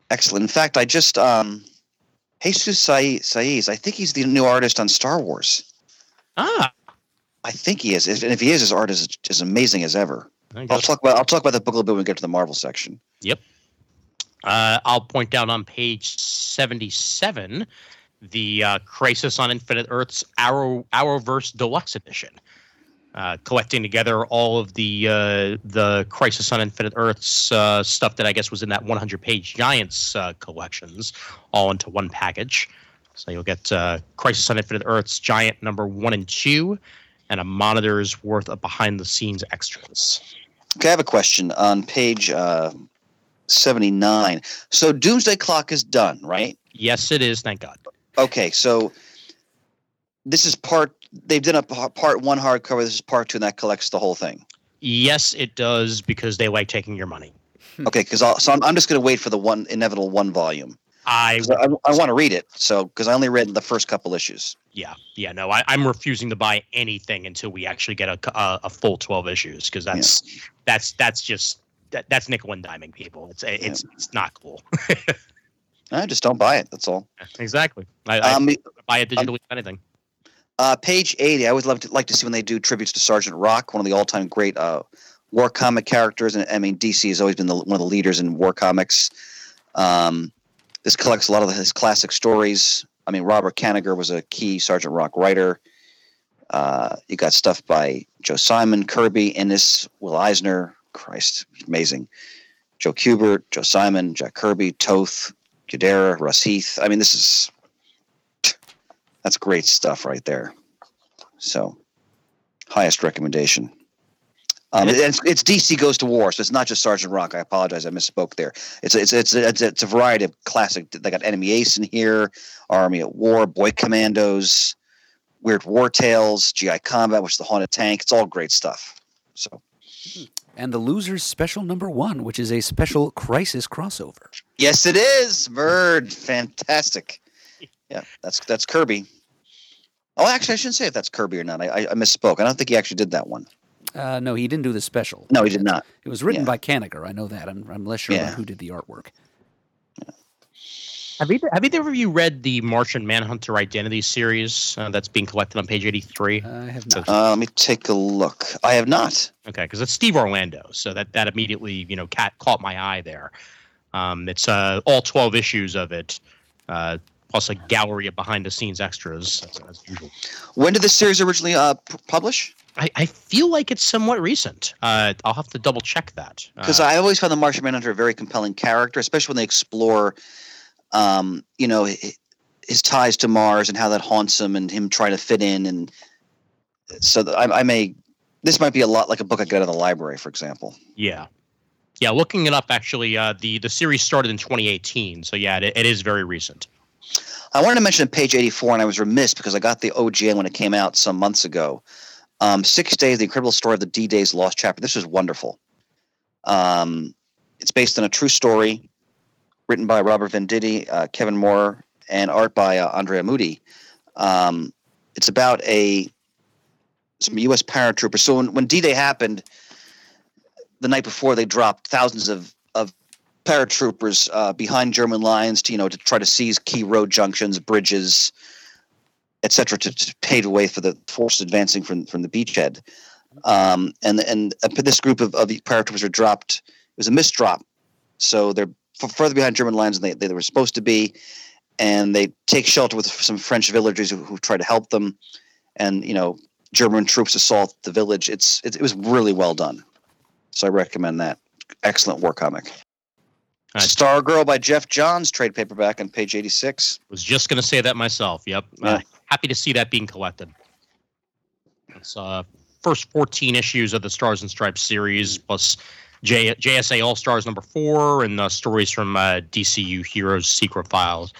excellent. In fact, I just um, Jesus Sai- Saiz. I think he's the new artist on Star Wars. Ah, I think he is, and if he is, his art is as amazing as ever. I'll talk about I'll talk about the book a little bit when we get to the Marvel section. Yep. Uh, I'll point out on page 77 the uh, Crisis on Infinite Earths Arrow Arrowverse Deluxe Edition, uh, collecting together all of the uh, the Crisis on Infinite Earths uh, stuff that I guess was in that 100 page Giants uh, collections, all into one package. So you'll get uh, Crisis on Infinite Earths Giant number one and two, and a monitor's worth of behind the scenes extras. Okay, I have a question on page uh, seventy nine. So Doomsday Clock is done, right? Yes, it is. Thank God. Okay, so this is part. They've done a part one hardcover. This is part two, and that collects the whole thing. Yes, it does because they like taking your money. Okay, because so I'm, I'm just going to wait for the one inevitable one volume. I I, I want to read it. So because I only read the first couple issues. yeah yeah no I, I'm refusing to buy anything until we actually get a a, a full twelve issues because that's that's that's just that, that's nickel and diming people. It's it's it's not cool. I just don't buy it. That's all. exactly. I, I Um, buy it digitally. if anything. uh, page eighty. I always love to like to see when they do tributes to Sergeant Rock, one of the all time great uh, war comic characters. And I mean, DC has always been the, one of the leaders in war comics. Um, this collects a lot of his classic stories. I mean, Robert Kanigher was a key Sergeant Rock writer. Uh, you got stuff by Joe Simon, Kirby, Ennis, Will Eisner. Christ, amazing. Joe Kubert, Joe Simon, Jack Kirby, Toth, Kudera, Russ Heath. I mean, this is that's great stuff right there. So, highest recommendation. Um, it's, it's DC Goes to War, so it's not just Sergeant Rock. I apologize, I misspoke there. It's it's it's it's, it's a variety of classic. They got Enemy Ace in here, Army at War, Boy Commandos, Weird War Tales, GI Combat, which is the Haunted Tank. It's all great stuff. So And the Losers Special Number One, which is a special crisis crossover. yes, it is Bird, fantastic. Yeah, that's that's Kirby. Oh, actually, I shouldn't say if that's Kirby or not. I, I misspoke. I don't think he actually did that one. Uh, no, he didn't do the special. No, he did not. It was written Yeah. by Kanigher. I know that. I'm, I'm less sure Yeah. about who did the artwork. Have either have either of you read the Martian Manhunter Identity series uh, that's being collected on page eighty three? I have not. Uh, let me take a look. I have not. Okay, because it's Steve Orlando, so that that immediately you know cat caught my eye there. Um, it's uh, all twelve issues of it, uh, plus a gallery of behind the scenes extras as, as usual. When did this series originally uh, p- publish? I, I feel like it's somewhat recent. Uh, I'll have to double check that. Because Uh, I always found the Martian Manhunter a very compelling character, especially when they explore, um, you know, his ties to Mars and how that haunts him, and him trying to fit in. And so I, I may, this might be a lot like a book I got in the library, for example. yeah, yeah. Looking it up, actually, uh, the the series started in 2018, so yeah, it, it is very recent. I wanted to mention on page 84, and I was remiss because I got the OGN when it came out some months ago. Um, Six Days, the incredible story of the D Days Lost Chapter. This is wonderful. Um, it's based on a true story written by Robert Venditti, uh, Kevin Maurer, and art by uh, Andrea Mutti. Um, it's about a some U.S. paratroopers. So when, when D-Day happened, the night before, they dropped thousands of of paratroopers uh, behind German lines to you know to try to seize key road junctions, bridges, etc., to, to pave the way for the forces advancing from from the beachhead. Um, and and uh, this group of, of paratroopers were dropped. It was a misdrop, so they're f- further behind German lines than they, they were supposed to be, and they take shelter with some French villagers who, who try to help them, and you know German troops assault the village. It's it, it was really well done, so I recommend that. Excellent war comic. Uh, Stargirl by Geoff Johns, trade paperback on page 86. Was just going to say that myself. Yep. Uh, Yeah. Happy to see that being collected. It's uh, first 14 issues of the Stars and Stripes series, plus J, JSA All Stars number four, and the stories from uh, DCU Heroes Secret Files.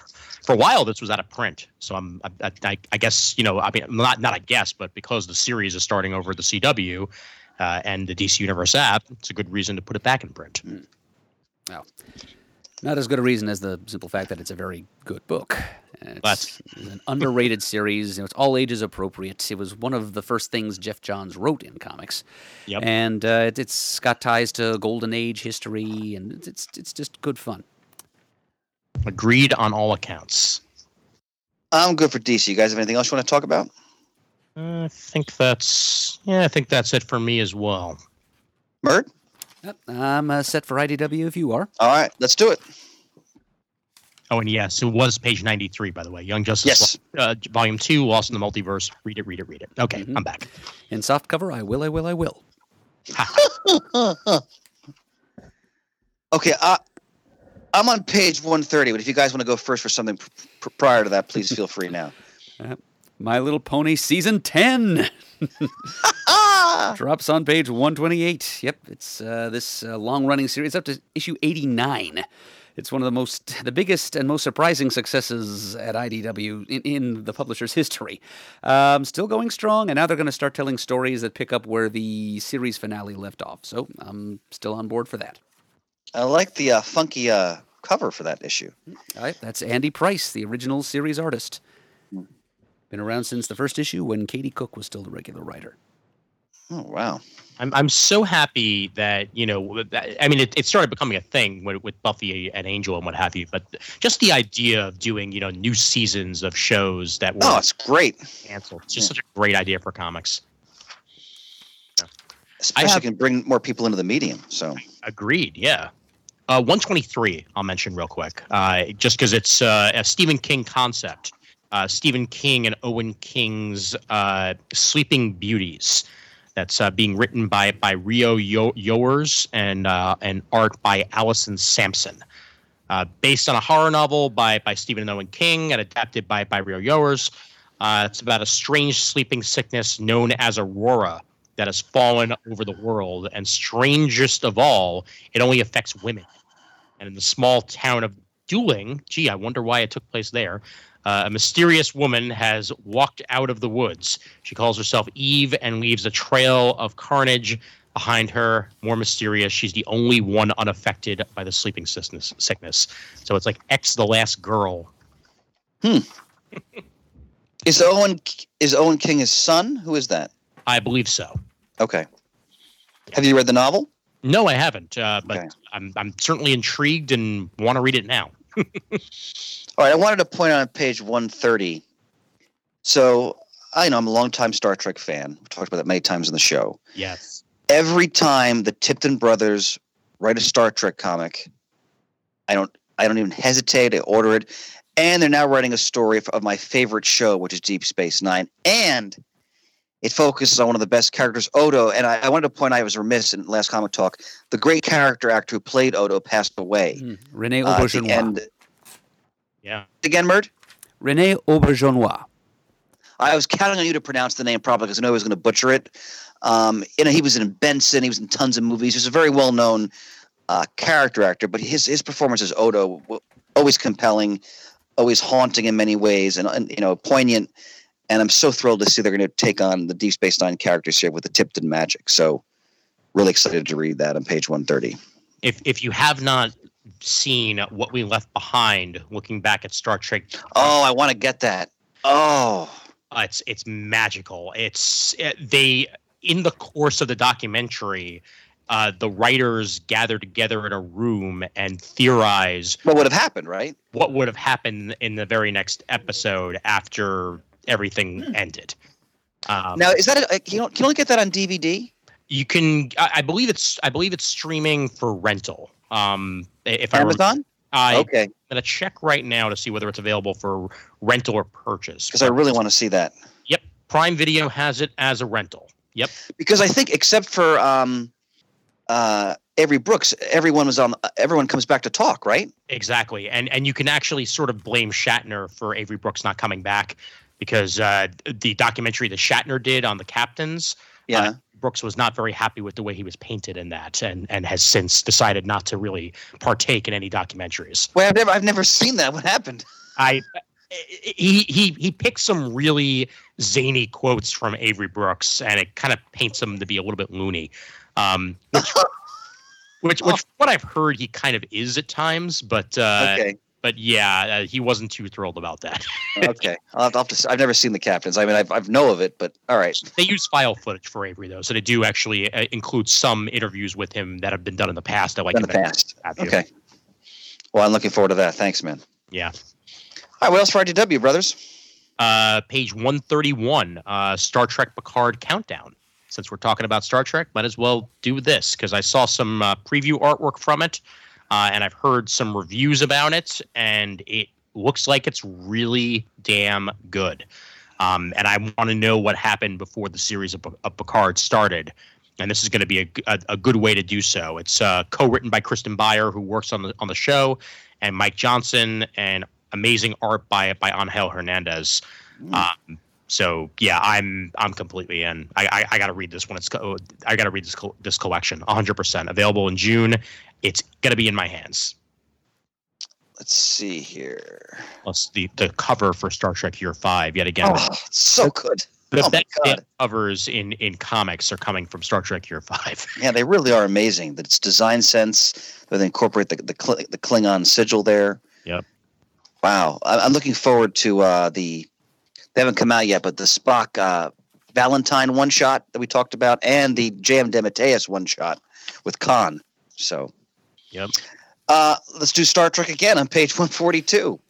For a while, this was out of print, so I'm, I, I, I guess you know, I mean, not not a guess, but because the series is starting over the CW uh, and the DC Universe app, it's a good reason to put it back in print. Well, not as good a reason as the simple fact that it's a very good book. It's, That's- it's an underrated series. You know, it's all ages appropriate. It was one of the first things Geoff Johns wrote in comics. Yep. And uh, it, it's got ties to Golden Age history, and it's it's, it's just good fun. Agreed on all accounts. I'm good for DC. You guys have anything else you want to talk about? Uh, I think that's yeah. I think that's it for me as well. Murd? Yep, I'm uh, set for IDW if you are. All right, let's do it. Oh, and yes, it was page 93, by the way. Young Justice, Yes. uh, Volume 2, Lost in the Multiverse. Read it, read it, read it. Okay, Mhm. I'm back. In softcover, I will, I will, I will. Okay, uh, I'm on page 130, but if you guys want to go first for something pr- pr- prior to that, please feel free now. My Little Pony Season 10 Ah! drops on page 128. Yep, it's uh, this uh, long running series up to issue 89. It's one of the most, the biggest and most surprising successes at IDW in, in the publisher's history. Um, still going strong, and now they're going to start telling stories that pick up where the series finale left off. So I'm still on board for that. I like the uh, funky uh, cover for that issue. All right, that's Andy Price, the original series artist. Been around since the first issue when Katie Cook was still the regular writer. Oh, wow. I'm, I'm so happy that, you know, that, I mean, it, it started becoming a thing with, with Buffy and Angel and what have you, but just the idea of doing, you know, new seasons of shows that were Oh, it's great. canceled. It's just such a great idea for comics. Especially have- can bring more people into the medium. So, Agreed. Yeah. Uh, 123, I'll mention real quick, uh, just because it's uh, a Stephen King concept. Uh, Stephen King and Owen King's uh, Sleeping Beauties. That's uh, being written by by Rio Yo- Youers and uh, and art by Alison Sampson. Uh, based on a horror novel by by Stephen and Owen King and adapted by by Rio Youers. Uh, it's about a strange sleeping sickness known as Aurora that has fallen over the world, and strangest of all, it only affects women. And in the small town of Dooling, gee, I wonder why it took place there. Uh, a mysterious woman has walked out of the woods. She calls herself Eve and leaves a trail of carnage behind her. More mysterious, she's the only one unaffected by the sleeping sickness. sickness. So it's like X the last girl. Hmm. is Owen is Owen King his son? Who is that? I believe so. Okay. Have you read the novel? No, I haven't, uh, but Okay. I'm, I'm certainly intrigued and want to read it now. All right, I wanted to point out on page 130. So, I know I'm a longtime Star Trek fan. We've talked about that many times in the show. Yes. Every time the Tipton brothers write a Star Trek comic, I don't I don't even hesitate. I order it. And they're now writing a story of, of my favorite show, which is Deep Space Nine. And it focuses on one of the best characters, Odo. And I, I wanted to point out I was remiss in last comic talk. The great character actor who played Odo passed away. Mm, Rene Uh, at the Auberjonois. end. Yeah. Again, Murd? Rene Auberjonois. I was counting on you to pronounce the name properly because I know I was going to butcher it. Um, you know, he was in Benson. He was in tons of movies. He was a very well known uh, character actor, but his his performance as Odo w- always compelling, always haunting in many ways, and, and you know poignant. And I'm so thrilled to see they're going to take on the Deep Space Nine characters here with the Tipton magic. So, really excited to read that on page 130. If if you have not seen what we left behind, looking back at Star Trek, Oh, I want to get that. Oh, uh, it's it's magical. It's uh, they in the course of the documentary. Uh, the writers gather together in a room and theorize what would have happened, right? what would have happened in the very next episode after everything ended. Um, Now, is that a, can you can you only get that on DVD? you can, I, I believe it's, I believe it's streaming for rental. Um, if I remember, Amazon? I, am gonna check right now to see whether it's available for rental or purchase. because I really want to see that. Yep, Prime Video has it as a rental. Yep. because I think except for um, uh, Avery Brooks, everyone was on. Everyone comes back to talk, right? Exactly, and and you can actually sort of blame Shatner for Avery Brooks not coming back because uh, the documentary that Shatner did on the captains Yeah. Brooks was not very happy with the way he was painted in that, and and has since decided not to really partake in any documentaries. Wait, I've never, I've never seen that. What happened? I he he he picked some really zany quotes from Avery Brooks, and it kind of paints him to be a little bit loony. Um, which, which, which what I've heard, he kind of is at times, but uh, okay. But yeah, uh, he wasn't too thrilled about that. Okay. I'll have, I'll have to, I've never seen the captains. I mean, I've, I've know of it, but all right. they use file footage for Avery though, so they do actually uh, include some interviews with him that have been done in the past. I like In the past. Okay. Well, I'm looking forward to that. Thanks, man. Yeah. All right. What else for IDW, brothers? Uh, page 131, uh, Star Trek Picard countdown. Since we're talking about Star Trek, might as well do this because I saw some uh, preview artwork from it, uh, and I've heard some reviews about it, and it looks like it's really damn good. Um, and I want to know what happened before the series of, of Picard started. And this is going to be a, a, a good way to do so. It's uh, co-written by Kirsten Beyer, who works on the on the show, and Mike Johnson, and amazing art by by Angel Hernandez. Um, so yeah, I'm I'm completely in. I I, I got to read this when it's co- I got to read this co- this collection. 100 percent available in June. It's gonna be in my hands. Let's see here. Plus the the cover for Star Trek Year Five. Yet again, Oh, it's so good. the oh best covers in in comics are coming from Star Trek Year Five. Yeah, they really are amazing. That it's design sense. That they incorporate the the, the Klingon sigil there. Yep. Wow, I- I'm looking forward to uh, the. They haven't come out yet, but the Spock uh, Valentine one shot that we talked about, and the J.M. DeMatteis one shot with Khan. So Yep. Uh, let's do Star Trek again on page 142.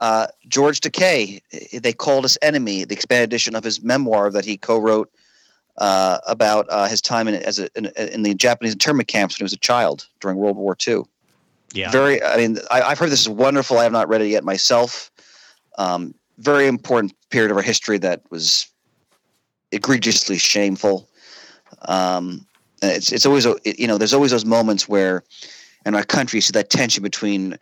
Uh, George Takei, they called us enemy, the expanded edition of his memoir that he co-wrote uh, about uh, his time in as a, in, in the Japanese internment camps when he was a child during World War II. Yeah. Very, I mean, I, I've heard this is wonderful. I have not read it yet myself. Um, very important period of our history that was egregiously shameful. Um, it's it's always you know there's always those moments where in our country you see that tension between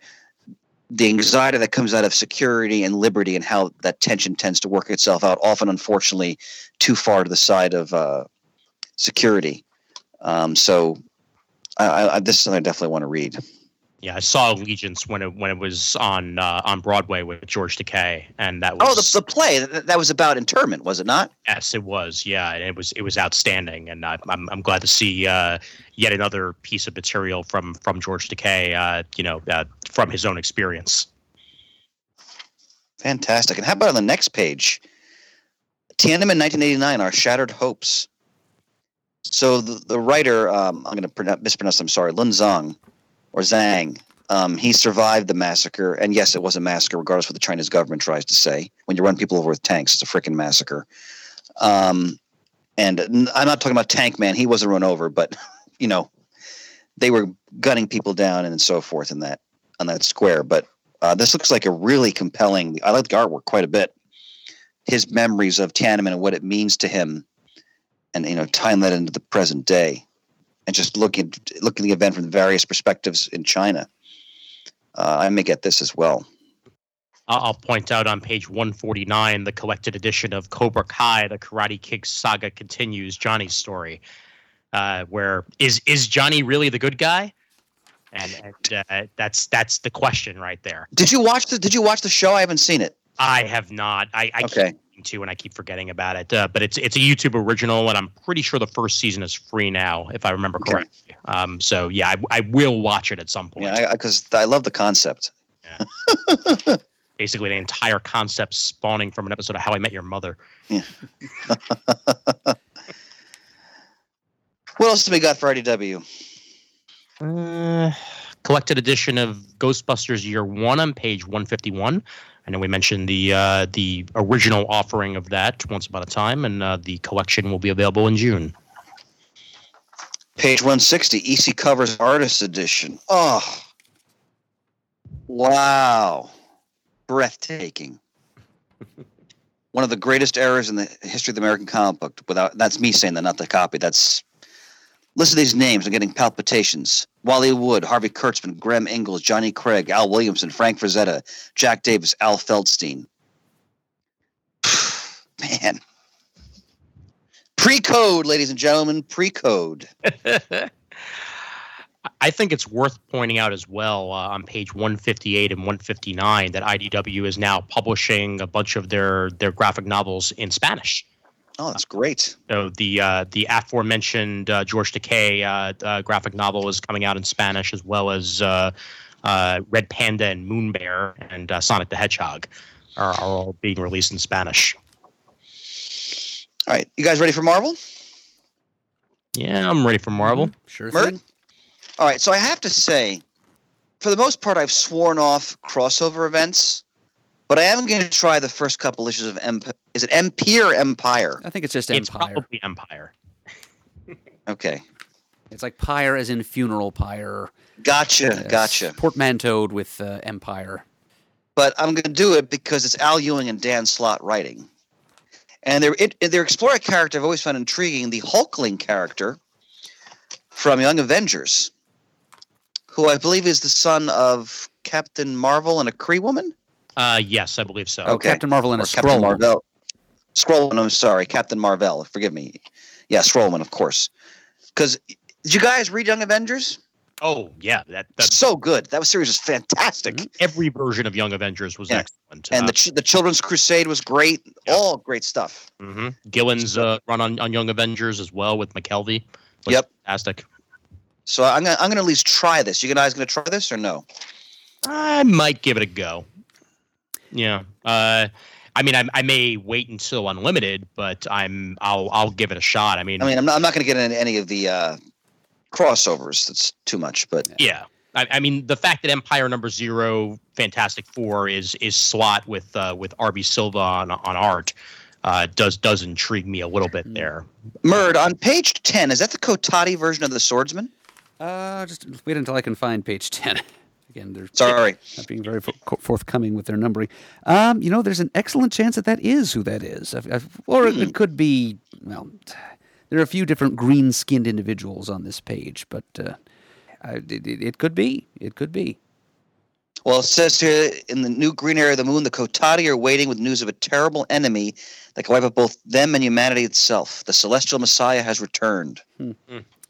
the anxiety that comes out of security and liberty and how that tension tends to work itself out often unfortunately too far to the side of uh, security um, so I, I, this is something I definitely want to read. Yeah, I saw Allegiance when it when it was on uh, on Broadway with George Takei, and that was Oh, the, the play that, that was about internment, was it not? yes, it was. Yeah, and it was it was outstanding, and I, I'm I'm glad to see uh, yet another piece of material from from George Takei. Uh, you know, uh, from his own experience. Fantastic. And how about on the next page? Tiananmen 1989, Our Shattered Hopes. So the, the writer, um, I'm going to mispronounce, I'm sorry, Lun Zhang or Zhang, um, he survived the massacre. And yes, it was a massacre, regardless of what the Chinese government tries to say. When you run people over with tanks, it's a freaking massacre. Um, and I'm not talking about Tank Man. He wasn't run over, but, you know, they were gunning people down and so forth in that on that square. But uh, this looks like a really compelling. I like the artwork quite a bit. His memories of Tiananmen and what it means to him, and you know, tying that into the present day, and just looking looking at the event from various perspectives in China. Uh, I may get this as well. I'll I'll point out on page 149 the collected edition of Cobra Kai, the Karate Kid saga continues. Johnny's story, uh, where is is Johnny really the good guy? And, and uh, that's that's the question right there. Did you watch the Did you watch the show? I haven't seen it. I have not. I, I Okay. keep meaning to, and I keep forgetting about it. Uh, but it's it's a YouTube original, and I'm pretty sure the first season is free now, if I remember Okay. correctly. Um, so yeah, I, I will watch it at some point. Yeah, because I, love the concept. Basically, the entire concept spawning from an episode of How I Met Your Mother. Yeah. what else do we got for IDW? Uh, collected edition of Ghostbusters Year One on page 151. I know we mentioned the uh, the original offering of that once upon a time, and uh, the collection will be available in June. Page 160, EC Covers Artist Edition. Oh, wow. Breathtaking. One of the greatest errors in the history of the American comic book. Without That's me saying that, not the copy. That's. Listen to these names. I'm getting palpitations. Wally Wood, Harvey Kurtzman, Graham Ingels, Johnny Craig, Al Williamson, Frank Frazetta, Jack Davis, Al Feldstein. Man. Pre-code, ladies and gentlemen, pre-code. I think it's worth pointing out as well uh, on page 158 and 159 that IDW is now publishing a bunch of their their graphic novels in Spanish. Oh, that's great. So the uh, the aforementioned uh, George Takei uh, uh, graphic novel is coming out in Spanish, as well as uh, uh, Red Panda and Moon Bear and uh, Sonic the Hedgehog are, are all being released in Spanish. All right, you guys ready for Marvel? Yeah, I'm ready for Marvel. Sure Murd? thing. All right, so I have to say, for the most part, I've sworn off crossover events, but I am going to try the first couple issues of Emp- is it MP or Empire? I think it's just Empire. It's Empire. probably Empire. Okay, It's like pyre as in funeral pyre. gotcha, Yes. gotcha. Portmanteaued with uh, Empire. But I'm going to do it because it's Al Ewing and Dan Slott writing, and they're it, they're exploring a character I've always found intriguing, the Hulkling character from Young Avengers, who I believe is the son of Captain Marvel and a Kree woman. Uh, yes, I believe so. Okay. Captain Marvel and a or Captain scroll. Marvel. Scrollman, I'm sorry, Captain Marvel. Forgive me. Yeah, Scrollman, of course. Because did you guys read Young Avengers? Oh, yeah, that, that so good. That series was fantastic. every version of Young Avengers was Yeah. excellent. And Uh, the ch- the Children's Crusade was great. Yeah. All great stuff. mhm. Gillen's uh, run on, on Young Avengers as well with McKelvey. was Yep. fantastic. So I'm gonna I'm gonna at least try this. You guys gonna try this or no? I might give it a go. Yeah. Uh, I mean, I, I may wait until unlimited, but I'm I'll I'll give it a shot. I mean, I mean, I'm not, I'm not gonna get into any of the uh, crossovers. That's too much. But yeah. I, I mean, the fact that Empyre number zero, Fantastic Four is is Slott with uh, with RB Silva on on art uh, does does intrigue me a little bit there. Murd on page ten is that the Kotati version of the Swordsman? Uh, just wait until I can find page 10. Again, they're Sorry. not being very forthcoming with their numbering. Um, you know, there's an excellent chance that that is who that is. I've- I've- or it, it could be, well, there are a few different green skinned individuals on this page, but uh, I, it, it it could be. It could be. Well, it says here in the new green area of the moon, the Kotati are waiting with news of a terrible enemy that can wipe out both them and humanity itself. The celestial Messiah has returned.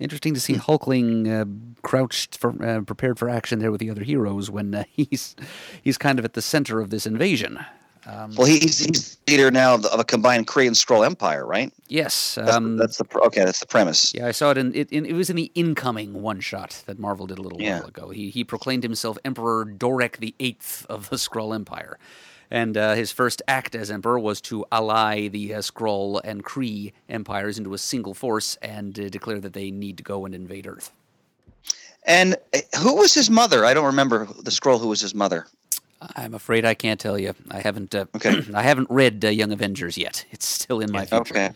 Interesting to see Hulkling uh, crouched for uh, prepared for action there with the other heroes when uh, he's he's kind of at the center of this invasion. Um, Well, he's he's leader now of, a combined Kree and Skrull empire, right? yes, That's, um, that's the okay. That's the premise. Yeah, I saw it in it, in it was in the incoming one shot that Marvel did a little Yeah. while ago. He he proclaimed himself Emperor Dorrek the Eighth of the Skrull Empire, and uh, his first act as emperor was to ally the uh, Skrull and Kree empires into a single force and uh, declare that they need to go and invade Earth. And uh, who was his mother? I don't remember the Skrull who was his mother. I'm afraid I can't tell you. I haven't. Uh, Okay. I haven't read uh, Young Avengers yet. It's still in my future. Okay.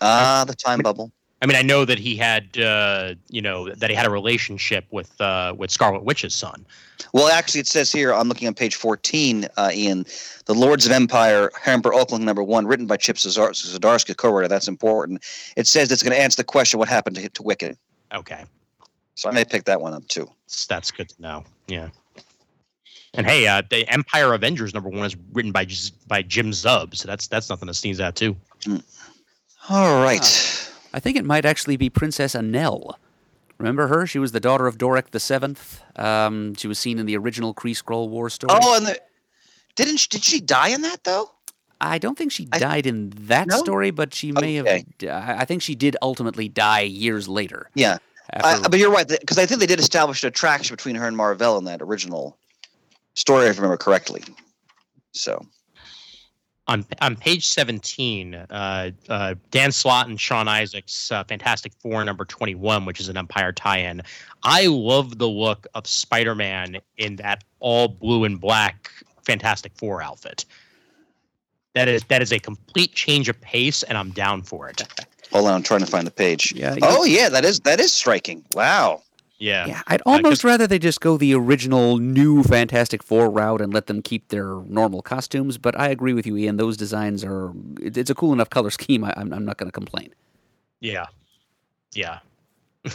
Ah, the time bubble. I mean, I know that he had, uh, you know, that he had a relationship with uh, with Scarlet Witch's son. Well, actually, it says here. I'm looking on page 14. Uh, Ian, the Lords of Empyre, Emperor Hulkling number one, written by Chip Zazar- Zdarsky, co-writer. That's important. It says it's going to answer the question: What happened to to Wiccan? Okay, So I may pick that one up too. that's, that's good to know. Yeah. And hey, uh, the Empyre Avengers number one is written by by Jim Zub, so that's that's nothing to sneeze at too. All right. I think it might actually be Princess Anel. Remember her? She was the daughter of Dorrek the Seventh. Um, she was seen in the original Kree Skrull War story. Oh, and the, didn't she, did she die in that though? I don't think she I- died in that No? story, but she may Okay. have. I I think she did ultimately die years later. Yeah. After, but you're right because I think they did establish an attraction between her and Marvel in that original story, if I remember correctly. So On on page seventeen, uh, uh, Dan Slott and Sean Izaakse, uh, Fantastic Four number twenty one, which is an Empyre tie-in. I love the look of Spider Man in that all blue and black Fantastic Four outfit. That is that is a complete change of pace, and I'm down for it. hold on, I'm trying to find the page. Yeah, you Oh yeah, that is that is striking. Wow. Yeah. yeah, I'd almost rather they just go the original new Fantastic Four route and let them keep their normal costumes. But I agree with you, Ian. Those designs are, it's a cool enough color scheme. I, I'm, I'm not going to complain. Yeah. Yeah.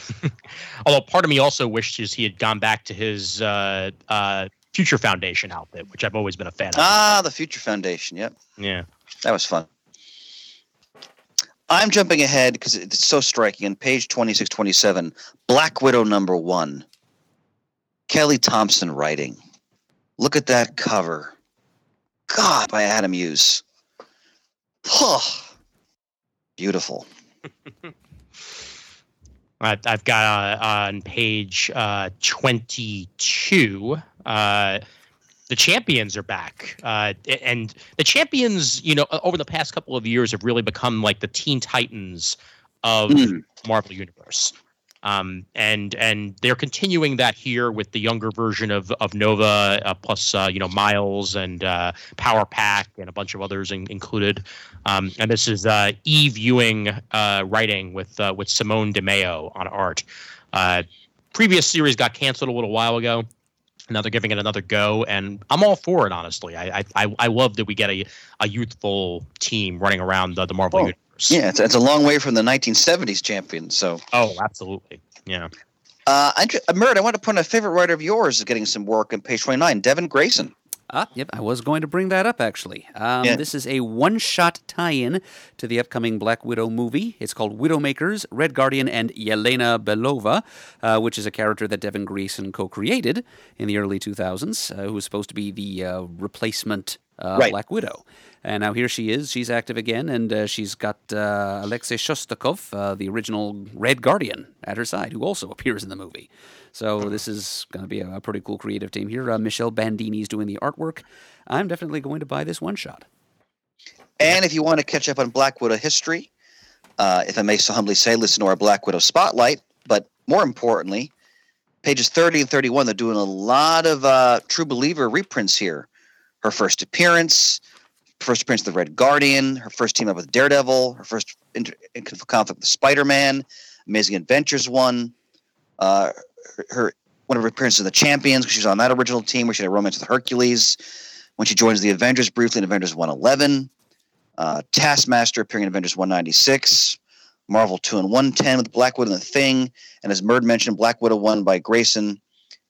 Although part of me also wishes he had gone back to his uh, uh, Future Foundation outfit, which I've always been a fan of. Ah, the Future Foundation. Yep, yeah. that was fun. I'm jumping ahead because it's so striking. On page 26, 27, Black Widow number one. Kelly Thompson writing. Look at that cover. God, by Adam Hughes. Oh, beautiful. I've got uh, on page uh, 22. Uh, the champions are back, uh, and the champions, you know, over the past couple of years, have really become like the Teen Titans of Mm. Marvel Universe. Um, and and they're continuing that here with the younger version of of Nova, uh, plus uh, you know Miles and uh, Power Pack and a bunch of others in, included. Um, and this is uh, Eve Ewing uh, writing with uh, with Simone Di Meo on art. Uh, previous series got canceled a little while ago. Now they're giving it another go, and I'm all for it. Honestly, I I, I, love that we get a, a youthful team running around the, the Marvel Oh, universe. Yeah, it's, it's a long way from the 1970s champion. So, Oh, absolutely. Yeah. uh, I, Murd, I want to point out a favorite writer of yours is getting some work in page 29, Devin Grayson. Ah, yep, I was going to bring that up actually. Um, Yeah. This is a one shot tie in to the upcoming Black Widow movie. It's called Widowmakers, Red Guardian, and Yelena Belova, uh, which is a character that Devin Grayson co created in the early 2000s, uh, who was supposed to be the uh, replacement uh, Right. Black Widow. And now here she is. She's active again, and uh, she's got uh, Alexei Shostakov, uh, the original Red Guardian, at her side, who also appears in the movie. So this is going to be a, a pretty cool creative team here. Uh, Michelle Bandini's doing the artwork. I'm definitely going to buy this one shot. And if you want to catch up on Black Widow history, uh, if I may so humbly say, listen to our Black Widow spotlight. But more importantly, pages 30 and 31, they're doing a lot of uh, True Believer reprints here. Her first appearance, first appearance of the Red Guardian, her first team up with Daredevil, her first inter- in conflict with Spider Man, Amazing Adventures one, uh, her, her one of her appearances in the Champions, because she was on that original team where she had a romance with Hercules. When she joins the Avengers briefly in Avengers 111, uh, Taskmaster appearing in Avengers 196, Marvel 2 and 110 with Black Widow and the Thing, and as Murd mentioned, Black Widow 1 by Grayson,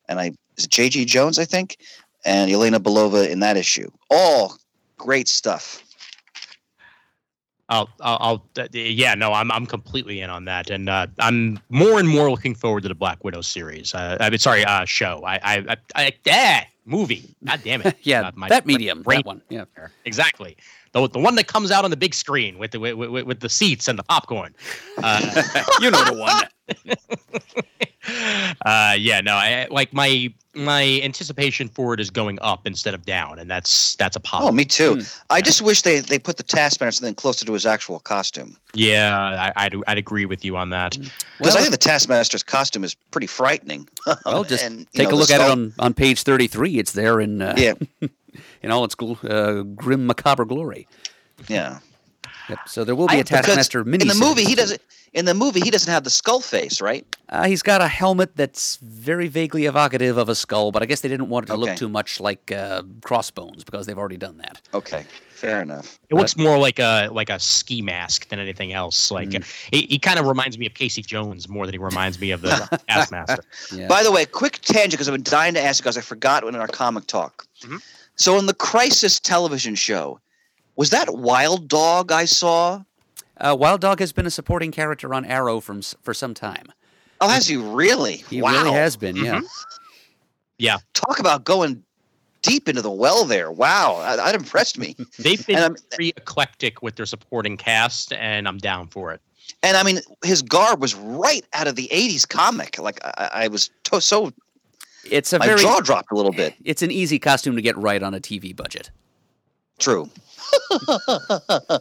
and I is J.G. Jones, I think, and Yelena Belova in that issue. All great stuff. I'll, I'll, I'll uh, yeah, no, I'm, I'm completely in on that, and uh, I'm more and more looking forward to the Black Widow series. Uh, I mean, sorry, uh, show. I, I, I, I ah, movie. God damn it. yeah, Uh, my- that medium, brain- that one. Yeah. Exactly. The, the one that comes out on the big screen with the with, with, with the seats and the popcorn. Uh, you know the one. Uh, yeah, no, I like my my anticipation for it is going up instead of down, and that's that's a positive. Oh, me too. Hmm. I just wish they, they put the Taskmaster something closer to his actual costume. yeah, I, I'd, I'd agree with you on that. Because Well, I think the Taskmaster's costume is pretty frightening. Well, just And, take know, a look at it on, on page 33. It's there in uh, Yeah, in all its gl- uh, grim, macabre glory. yeah. Yep. So there will be I- a Taskmaster mini. in the movie, he doesn't. In the movie, he doesn't have the skull face, right? Uh, he's got a helmet that's very vaguely evocative of a skull, but I guess they didn't want it to look too much like uh, Crossbones because they've already done that. Okay, fair enough. It looks more like a like a ski mask than anything else. Like Mm. he, he kind of reminds me of Casey Jones more than he reminds me of the Taskmaster. Yeah. By the way, quick tangent because I've been dying to ask because I forgot when in our comic talk. Mhm. So in the Crisis television show, was that Wild Dog I saw? Uh, Wild Dog has been a supporting character on Arrow from for some time. Oh, has he really? He wow. really has been, yeah. Yeah, Talk about going deep into the well there. Wow, that, that impressed me. they've been And I'm- very eclectic with their supporting cast, and I'm down for it. And I mean, his garb was right out of the '80s comic. Like I, I was to, so It's a my very jaw dropped a little bit. it's an easy costume to get right on a TV budget. True.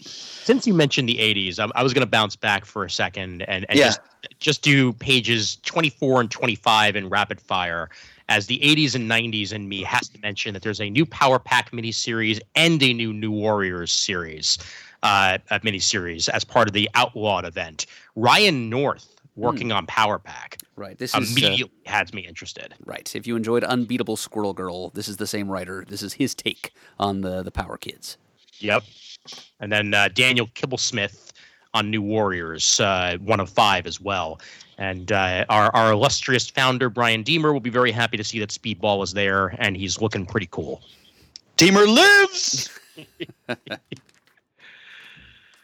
Since you mentioned the 80s, I, I was going to bounce back for a second and, and Yeah. just just do pages 24 and 25 in rapid fire. As the 80s and 90s in me has to mention that there's a new Power Pack miniseries and a new New Warriors series, uh, a miniseries as part of the Outlawed event. Ryan North working on Power Pack Right. This is uh, immediately has me interested. right. If you enjoyed Unbeatable Squirrel Girl, this is the same writer. This is his take on the the Power Kids. Yep. And then uh, Daniel Kibblesmith on New Warriors, uh, one of five as well. And uh, our, our illustrious founder, Brian Deemer, will be very happy to see that Speedball is there, and he's looking pretty cool. Deemer lives.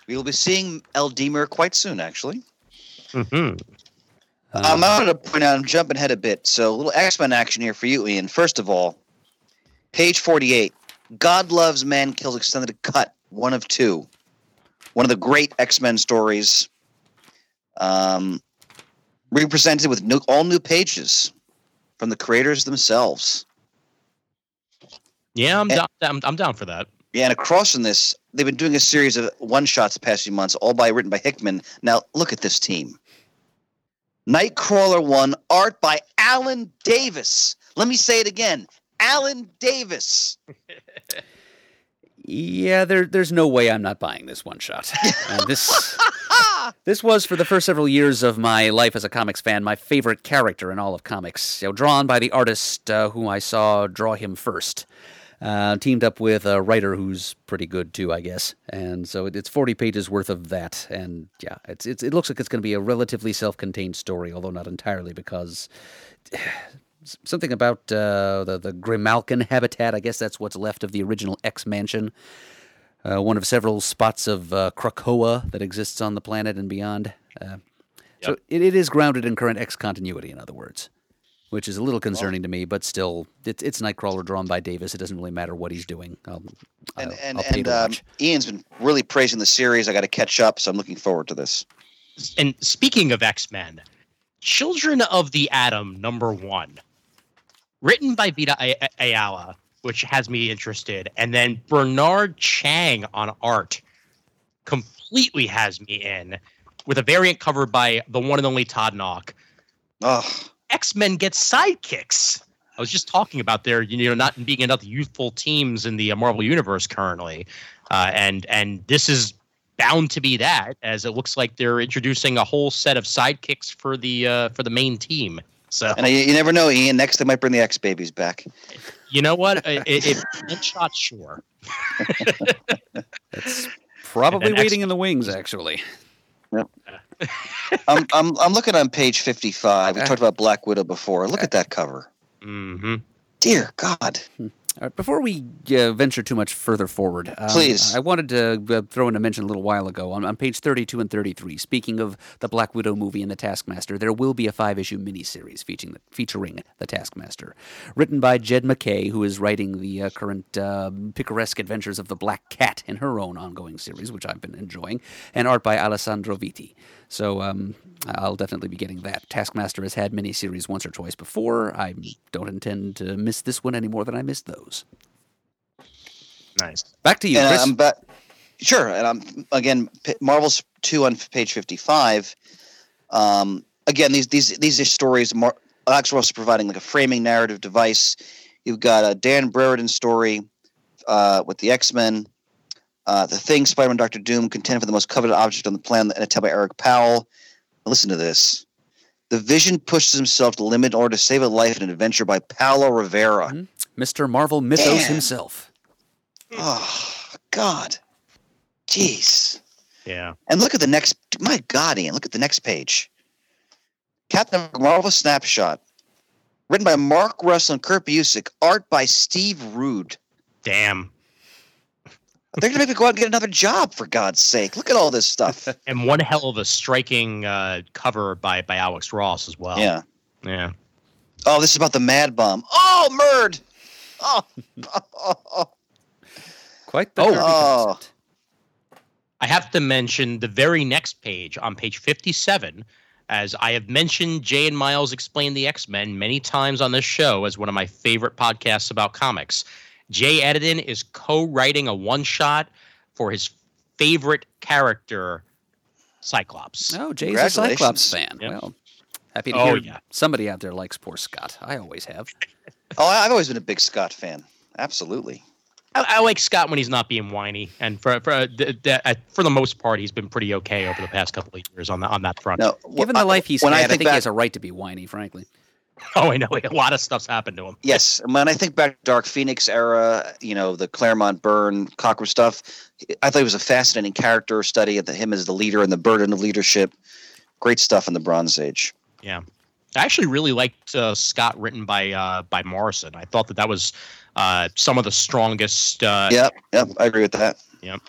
We will be seeing Eldemir quite soon, actually. Mhm. Uh, Um, I wanted to point out, I'm jumping ahead a bit. So, a little X Men action here for you, Ian. First of all, page 48 God Loves Man Kills Extended Cut, one of two. One of the great X Men stories. Um, represented with new, all new pages from the creators themselves. Yeah, I'm Eh. down. I'm, I'm down for that. Yeah, and across from this, they've been doing a series of one shots the past few months, all by written by Hickman. Now, look at this team. Nightcrawler one, art by Alan Davis. Let me say it again. Alan Davis. Yeah, there, there's no way I'm not buying this one shot. Uh, this, this was for the first several years of my life as a comics fan my favorite character in all of comics. You know, drawn by the artist uh, whom I saw draw him first. Uh, teamed up with a writer who's pretty good too, I guess. And so it, it's 40 pages worth of that. And yeah, it's, it's it looks like it's going to be a relatively self-contained story, although not entirely, because something about uh, the the Grimalkin habitat. I guess that's what's left of the original X Mansion. Uh, one of several spots of uh, Krakoa that exists on the planet and beyond. Uh, So it, it is grounded in current X continuity, in other words, which is a little concerning to me. But still, it's it's Nightcrawler drawn by Davis. It doesn't really matter what he's doing. I'll, And I'll, and, I'll and um. Ian's been really praising the series. I got to catch up, so I'm looking forward to this. And speaking of X Men, Children of the Atom number one, written by Vita Ay- Ay- Ayala, which has me interested, and then Bernard Chang on art completely has me in, with a variant covered by the one and only Todd Nauck. Oh, X Men get sidekicks. I was just talking about their, you know, not being enough youthful teams in the uh, Marvel universe currently, uh, and and this is bound to be that, as it looks like they're introducing a whole set of sidekicks for the uh, for the main team. So and you, you never know, Ian. Next, they might bring the X babies back. you know what? I- I- If shot, sure. It's probably and waiting in the wings, actually. I'm, I'm I'm looking on page 55. We talked about Black Widow before. Look at that cover. hmm Dear God. All right, before we uh, venture too much further forward, um, Please. I wanted to uh, throw in a mention a little while ago on, on page 32 and 33. Speaking of the Black Widow movie and the Taskmaster, there will be a five issue miniseries featuring the, featuring the Taskmaster. Written by Jed MacKay, who is writing the uh, current uh, picaresque adventures of the Black Cat in her own ongoing series, which I've been enjoying, and art by Alessandro Vitti. So um, I'll definitely be getting that. Taskmaster has had miniseries once or twice before. I don't intend to miss this one any more than I missed those. Nice. Back to you, and Chris. I'm back. Sure. And I'm again P- Marvel's two on page 55. Um, again, these these these are stories. Mar- Alex Ross is providing like a framing narrative device. You've got a Dan Brereton story uh, with the X Men. Uh, the Thing, Spider Man, Doctor Doom, contend for the most coveted object on the planet, and a tale by Eric Powell. Now listen to this. The Vision pushes himself to the limit in order to save a life in an adventure by Paolo Rivera. Mhm. Mr. Marvel Mythos Damn. himself. Oh, God. Jeez. Yeah. And look at the next. My God, Ian, look at the next page. Captain Marvel snapshot, written by Mark Russell and Kurt Busiek, art by Steve Rude. Damn. They're gonna make me go out and get another job for God's sake. Look at all this stuff. And one hell of a striking uh, cover by by Alex Ross as well. yeah. Yeah. Oh, this is about the Mad Bomb. Oh, Murd. Oh, oh, Quite the Oh. Kirby Oh. I have to mention the very next page on page 57. As I have mentioned, Jay and Miles explain the X Men many times on this show as one of my favorite podcasts about comics. Jay Edidin is co writing a one shot for his favorite character, Cyclops. Oh, Jay's a Cyclops fan. Yep. Well, happy to Oh, hear yeah. somebody out there likes poor Scott. I always have. Oh, I've always been a big Scott fan. Absolutely. I, I like Scott when he's not being whiny, and for for uh, th- th- uh, for the most part, he's been pretty okay over the past couple of years on that on that front. No, Given wh- the life he's when had, I I think, think he has a right to be whiny, frankly. Oh, I know a lot of stuff's happened to him. Yes, and when I think back to Dark Phoenix era, you know, the Claremont Byrne Cockrum stuff, I thought he was a fascinating character study of the, him as the leader and the burden of leadership. Great stuff in the Bronze Age. I actually really liked uh, Scott written by uh, by Morrison. I thought that that was uh, some of the strongest. Uh, Yep, yep, I agree with that. Yep.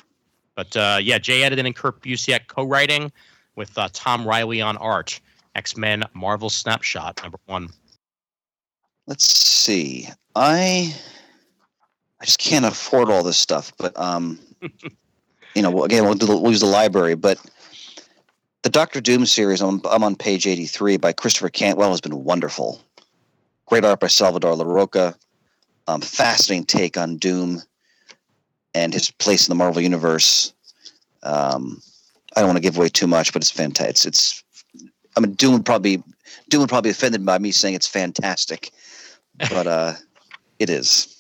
But uh, yeah, Jay Edidin and Kurt Busiek co-writing with uh, Tom Reilly on art. X Men Marvel Snapshot number one. Let's see. I I just can't afford all this stuff, but um, you know, again, we'll, do, the- we'll use the library, but the Doctor Doom series. I'm, I'm on page 83 by Christopher Cantwell has been wonderful. Great art by Salvador Larroca. Um, fascinating take on Doom and his place in the Marvel universe. Um, I don't want to give away too much, but it's fantastic. It's, it's I mean, Doom would probably Doom would probably offended by me saying it's fantastic, but uh, it is.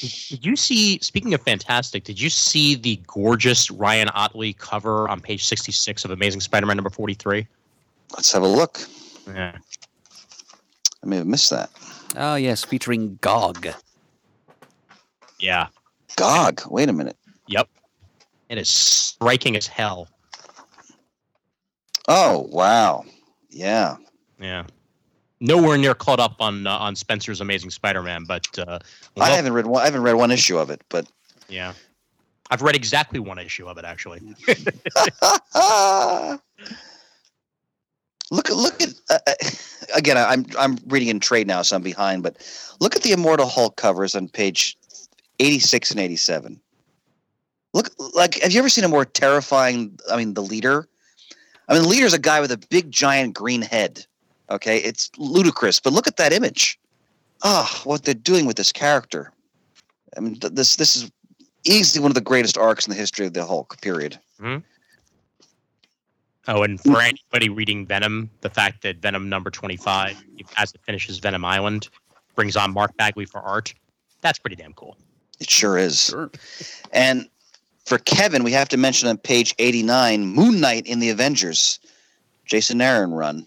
Did you see? Speaking of fantastic, did you see the gorgeous Ryan Ottley cover on page sixty-six of Amazing Spider-Man number forty-three? Let's have a look. Yeah, I may have missed that. Oh yes, featuring Gog. yeah, Gog. Wait a minute. yep. It is striking as hell. Oh wow. Yeah. Yeah, nowhere near caught up on uh, on Spencer's Amazing Spider-Man, but uh, I haven't read one. I haven't read one issue of it, but yeah, I've read exactly one issue of it actually. look at look at uh, uh, again. I'm I'm reading in trade now, so I'm behind. But look at the Immortal Hulk covers on page 86 and 87. Look, like, have you ever seen a more terrifying? I mean, the leader. I mean, the leader's a guy with a big, giant green head. Okay, it's ludicrous, but look at that image. Ah, what they're doing with this character. I mean, th- this this is easily one of the greatest arcs in the history of the Hulk. Period. Oh, and for anybody reading Venom, the fact that Venom number 25, as it finishes Venom Island, brings on Mark Bagley for art, that's pretty damn cool. It sure is. Sure. And for Kevin, we have to mention on page 89 Moon Knight in the Avengers. Jason Aaron run.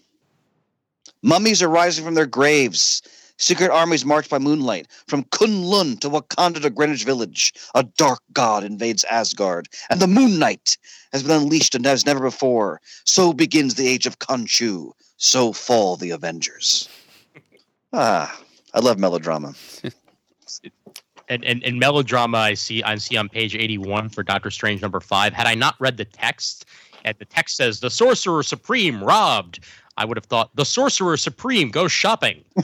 Mummies are rising from their graves. Secret armies march by moonlight. From Kunlun to Wakanda to Greenwich Village, a dark god invades Asgard, and the Moon Knight has been unleashed and as never before. So begins the age of Khonshu. So fall the Avengers. Ah, I love melodrama. And, and, and melodrama, I see I see on page 81 for Doctor Strange number five. Had I not read the text, and the text says, The Sorcerer Supreme robbed, I would have thought, The Sorcerer Supreme goes shopping.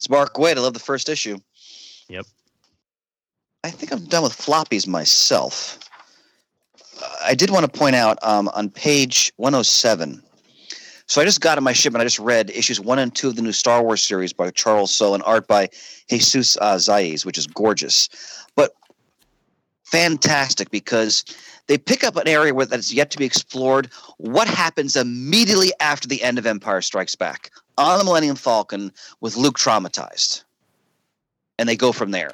It's Mark Waid. I love the first issue. Yep. I think I'm done with floppies myself. Uh, I did want to point out um, on page 107. So I just got in my shipment. I just read issues one and two of the new Star Wars series by Charles Soule and art by Jesus uh, Saiz, which is gorgeous, but fantastic because they pick up an area where that's yet to be explored. What happens immediately after the end of Empire Strikes Back on the Millennium Falcon with Luke traumatized, and they go from there.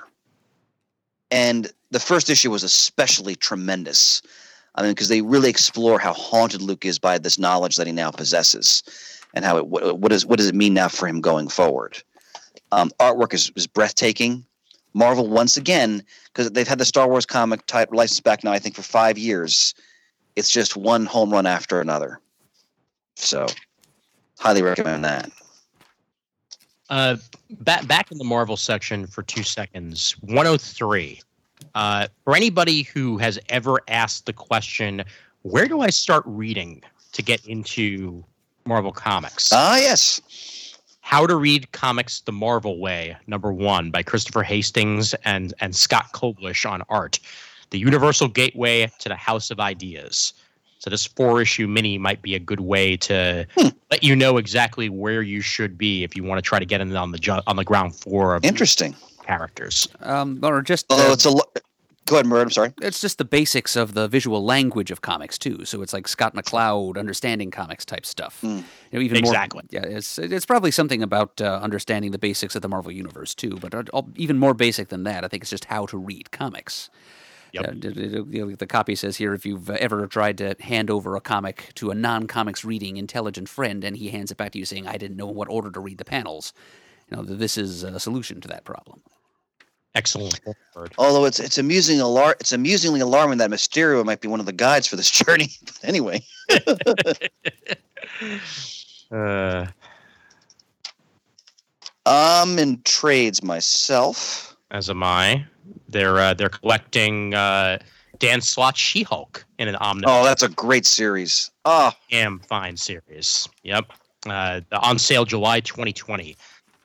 And the first issue was especially tremendous. I mean, because they really explore how haunted Luke is by this knowledge that he now possesses, and how it what, what is what does it mean now for him going forward. Um, artwork is, is breathtaking. Marvel once again, because they've had the Star Wars comic type license back now, I think for five years. It's just one home run after another. So, highly recommend that. Uh, back back in the Marvel section for two seconds. 103. Uh, for anybody who has ever asked the question, where do I start reading to get into Marvel comics? Ah, yes. How to Read Comics the Marvel Way, number one, by Christopher Hastings and, and Scott Koblish on art. The Universal Gateway to the House of Ideas. So this four issue mini might be a good way to let you know exactly where you should be if you want to try to get in on the ju- on the ground floor of Interesting. characters. Um, or just Although uh, it's a lo- go ahead, Murd. I'm sorry. it's just the basics of the visual language of comics too. So it's like Scott McCloud understanding comics type stuff. Hmm. You know, even Exactly. more. Yeah, it's it's probably something about uh, understanding the basics of the Marvel universe too. But uh, all- even more basic than that, I think it's just how to read comics. Yep. Uh, the copy says here if you've ever tried to hand over a comic to a non-comics reading intelligent friend and he hands it back to you saying I didn't know what order to read the panels, you know this is a solution to that problem. Excellent word. Although it's it's amusing alar- it's amusingly alarming that Mysterio might be one of the guides for this journey. But anyway, Uh, I'm in trades myself. as am I. They're uh, they're collecting uh, Dan Slott's She-Hulk in an omnibus. Oh, that's a great series. Oh, damn fine series. Yep. Uh, on sale July 2020.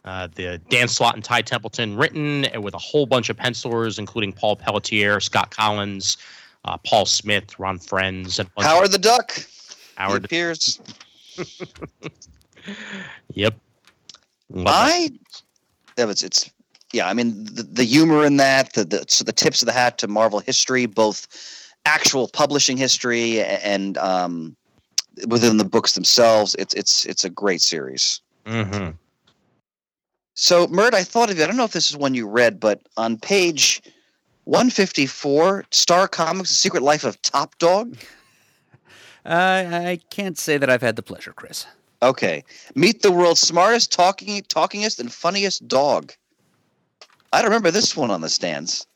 Uh, the Dan Slott and Ty Templeton written with a whole bunch of pencilers, including Paul Pelletier, Scott Kolins, uh, Paul Smith, Ron Frenz, and Howard the Duck. Howard. appears. Yep. Love that. I. Yeah, it's, it's yeah. I mean, the, the humor in that, the, the so the tips of the hat to Marvel history, both actual publishing history and um, within the books themselves. It's it's it's a great series. Mhm. So, Murd, I thought of you. I don't know if this is one you read, but on page 154, Star Comics: The Secret Life of Top Dog. Uh, I can't say that I've had the pleasure, Chris. Okay, meet the world's smartest, talking, talkingest, and funniest dog. I don't remember this one on the stands.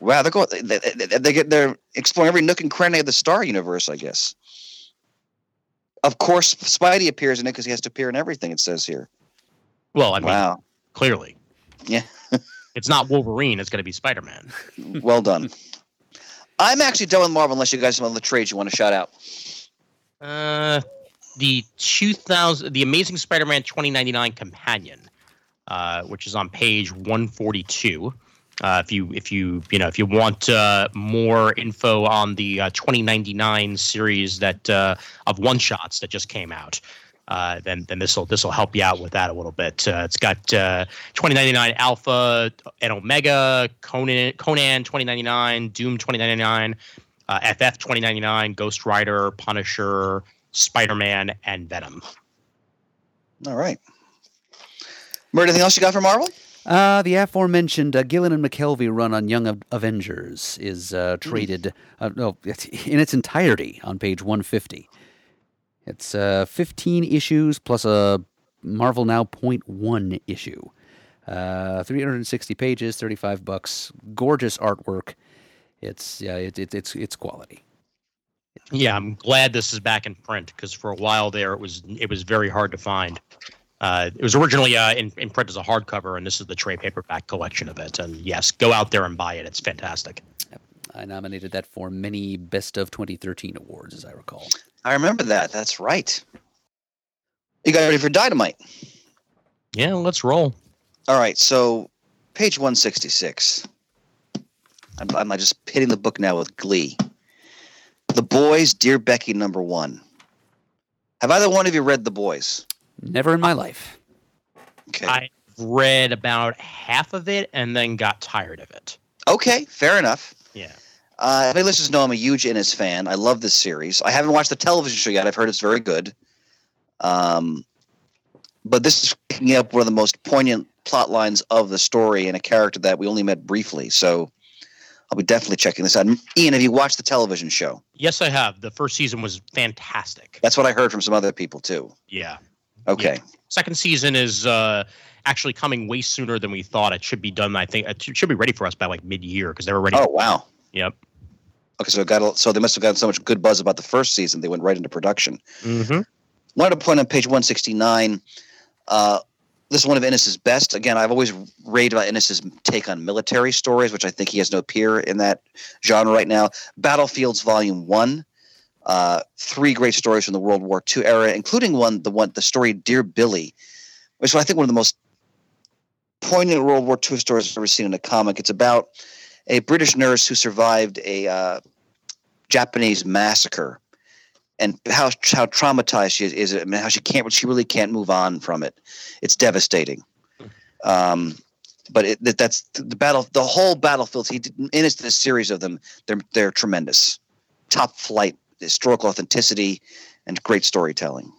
Wow, they're going. They, they, they get they're exploring every nook and cranny of the Star Universe. I guess. Of course, Spidey appears in it because he has to appear in everything. It says here. Well, I mean, Wow, clearly. Yeah. it's not Wolverine. It's going to be Spider Man. well done. I'm actually done with Marvel. Unless you guys have other trades you want to shout out. Uh, the 2000, the Amazing Spider Man 2099 Companion, uh, which is on page 142. Uh, if you if you you know if you want uh, more info on the uh, 2099 series that uh, of one shots that just came out, uh, then then this will this will help you out with that a little bit. Uh, it's got uh, 2099 Alpha and Omega, Conan Conan 2099, Doom 2099, uh, FF 2099, Ghost Rider, Punisher, Spider Man, and Venom. All right. Murd, anything else you got for Marvel? Uh, the aforementioned uh, Gillen and McKelvey run on Young Avengers is uh, traded uh, no, in its entirety on page 150. It's uh, 15 issues plus a Marvel Now Point One issue. Uh, 360 pages, 35 bucks. Gorgeous artwork. It's yeah, it, it, it's it's quality. Yeah, I'm glad this is back in print because for a while there it was it was very hard to find. Uh, it was originally uh, in, in print as a hardcover, and this is the trade paperback collection of it. And yes, go out there and buy it; it's fantastic. I nominated that for many Best of 2013 awards, as I recall. I remember that. That's right. You got ready for Dynamite? Yeah, let's roll. All right. So, page 166. I'm, I'm just hitting the book now with glee. The Boys, Dear Becky, number one. Have either one of you read The Boys? Never in my life. Okay. I read about half of it and then got tired of it. okay. Fair enough. Yeah. Uh, my listeners know I'm a huge Ennis fan. I love this series. I haven't watched the television show yet. I've heard it's very good. Um, but this is picking up one of the most poignant plot lines of the story and a character that we only met briefly. So I'll be definitely checking this out. Ian, have you watched the television show? Yes, I have. The first season was fantastic. That's what I heard from some other people too. Yeah. Okay. Second season is uh, actually coming way sooner than we thought. It should be done. I think it should be ready for us by like mid-year because they were ready. Oh wow. Yep. Okay, so it got a- so they must have gotten so much good buzz about the first season they went right into production. Mm-hmm. wanted to point on page 169 uh, this is one of Ennis's best. Again i've always raved about Ennis's take on military stories which i think he has no peer in that genre right now. Battlefields volume 1 uh, three great stories from the world war ii era including one the one the story dear billy which i think one of the most poignant world war ii stories i've ever seen in a comic. It's about a british nurse who survived a uh, japanese massacre and how how traumatized she is, is it, mean, how she can't she really can't move on from it. It's devastating. Um, but it, that, that's the battle. The whole battlefields. He did, and the series of them. They're they're tremendous, top flight historical authenticity, and great storytelling.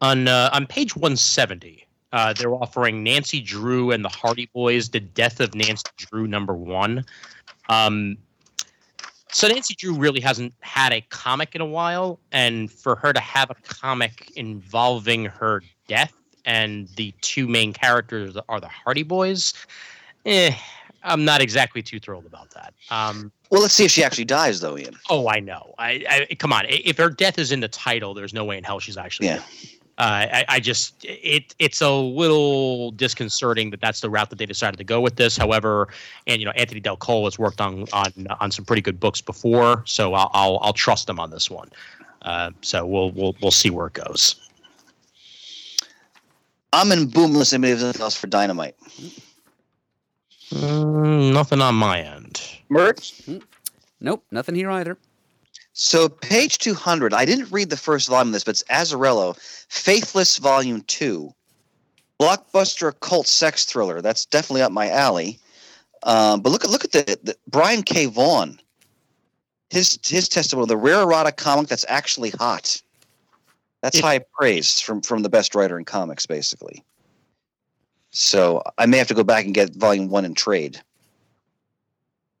On uh, on page 170, uh, they're offering Nancy Drew and the Hardy Boys: The Death of Nancy Drew number one. Um, so Nancy Drew really hasn't had a comic in a while, and for her to have a comic involving her death and the two main characters are the Hardy Boys, eh, I'm not exactly too thrilled about that. Um, Well, let's see if she actually dies, though, Ian. oh, I know. I, I come on. If her death is in the title, there's no way in hell she's actually. Yeah. dead. I, I just it it's a little disconcerting that that's the route that they decided to go with this. However, and you know Anthony Del Col has worked on on on some pretty good books before, so I'll I'll, I'll trust him on this one. Uh, so we'll we'll we'll see where it goes. I'm in boomless. Anybody have anything else for Dynamite? Mm, nothing on my end. Murd. Nope, nothing here either. So page 200. I didn't read the first volume of this, but it's Azzarello, Faithless Volume Two, blockbuster cult sex thriller. That's definitely up my alley. Um, but look at look at the, the Brian K. Vaughan. His his testimony, the rare erotic comic that's actually hot. That's Yeah. high praise from from the best writer in comics, basically. So I may have to go back and get volume one in trade.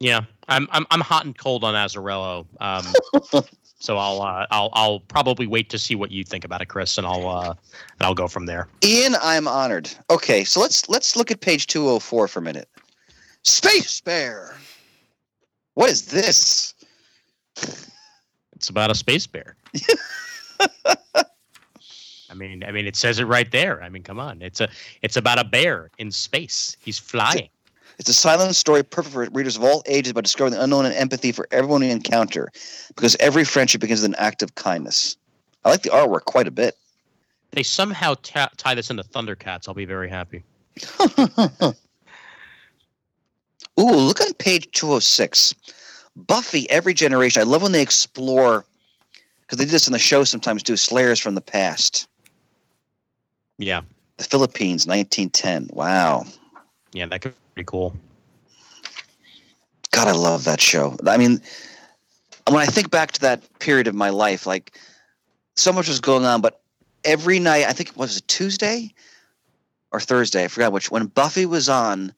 Yeah, I'm I'm I'm hot and cold on Azzarello. Um, so I'll uh, I'll I'll probably wait to see what you think about it, Chris, and I'll uh, and I'll go from there. Ian, I'm honored. Okay, so let's let's look at page 204 for a minute. Space Bear. What is this? It's about a space bear. I mean, I mean, it says it right there. I mean, come on, it's a it's about a bear in space. He's flying. It's a silent story perfect for readers of all ages about discovering the unknown and empathy for everyone we encounter because every friendship begins with an act of kindness. I like the artwork quite a bit. They somehow ta- tie this into Thundercats. I'll be very happy. Ooh, look on page 206. Buffy, Every Generation. I love when they explore, because they did this in the show sometimes, do Slayers from the past. Yeah, The Philippines, 1910. Wow. yeah, that could be pretty cool. God, I love that show. I mean, when I think back to that period of my life, like so much was going on, but every night, I think it was a Tuesday or Thursday? I forgot which. When Buffy was on,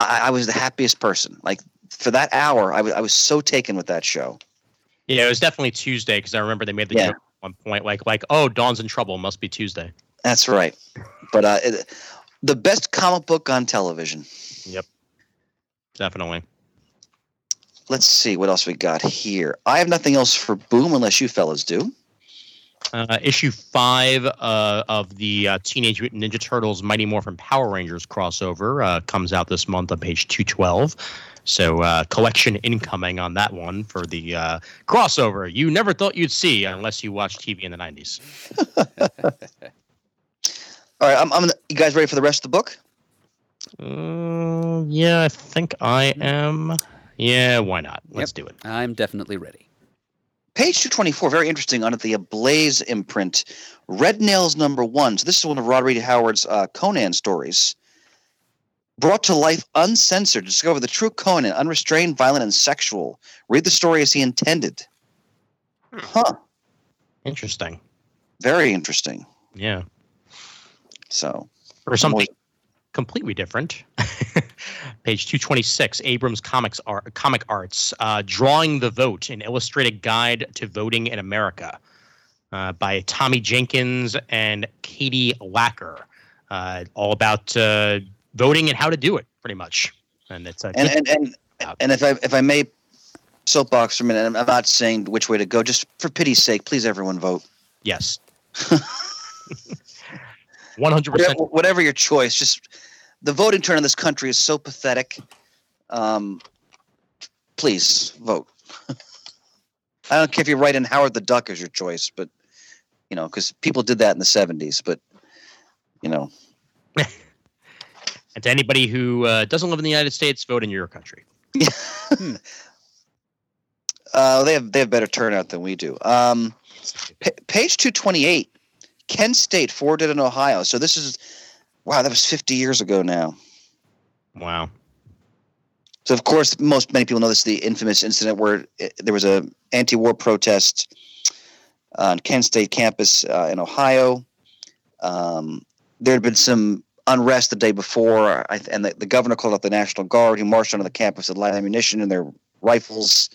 I, I was the happiest person. Like for that hour, I was I was so taken with that show. Yeah, it was definitely Tuesday because I remember they made the Yeah. joke at one point, like like oh, Dawn's in trouble. Must be Tuesday. That's right. But uh, it, the best comic book on television. Yep. Definitely. Let's see what else we got here. I have nothing else for Boom unless you fellas do. Uh, issue five uh, of the uh, Teenage Mutant Ninja Turtles Mighty Morphin Power Rangers crossover uh, comes out this month on page 212. So, uh, collection incoming on that one for the uh, crossover you never thought you'd see unless you watched TV in the 90s. All right, I'm, I'm. You guys ready for the rest of the book? Uh, yeah, I think I am. Yeah, why not? Let's do it. I'm definitely ready. Page 224, very interesting, under the Ablaze imprint. Red Nails number one. So, this is one of Rod Reed Howard's uh, Conan stories. Brought to life uncensored. Discover the true Conan, unrestrained, violent, and sexual. Read the story as he intended. Huh. Interesting. Very interesting. Yeah. So, Or something completely different. Page 226, Abrams Comics Art, Comic Arts, uh, Drawing the Vote, an illustrated guide to voting in America uh, by Tommy Jenkins and Katie Lacker. Uh, all about uh, voting and how to do it, pretty much. And it's and and and, and if I if I may soapbox for a minute, I'm not saying which way to go. Just for pity's sake, please, everyone vote. yes. 100%. Whatever, whatever your choice, just the voting turn in this country is so pathetic. Um, please vote. I don't care if you write in Howard the Duck as your choice, but you know, because people did that in the '70s. But you know, And to anybody who uh, doesn't live in the United States, vote in your country. uh, they have they have better turnout than we do. Um, pa- page two twenty eight, Kent State Four Dead in Ohio. So this is wow, that was fifty years ago now. Wow. So of course, most many people know this is the infamous incident where it, there was a anti-war protest on Kent State campus uh, in Ohio. Um, there had been some unrest the day before, I, and the, the governor called out the National Guard, who marched onto the campus with light ammunition and their rifles.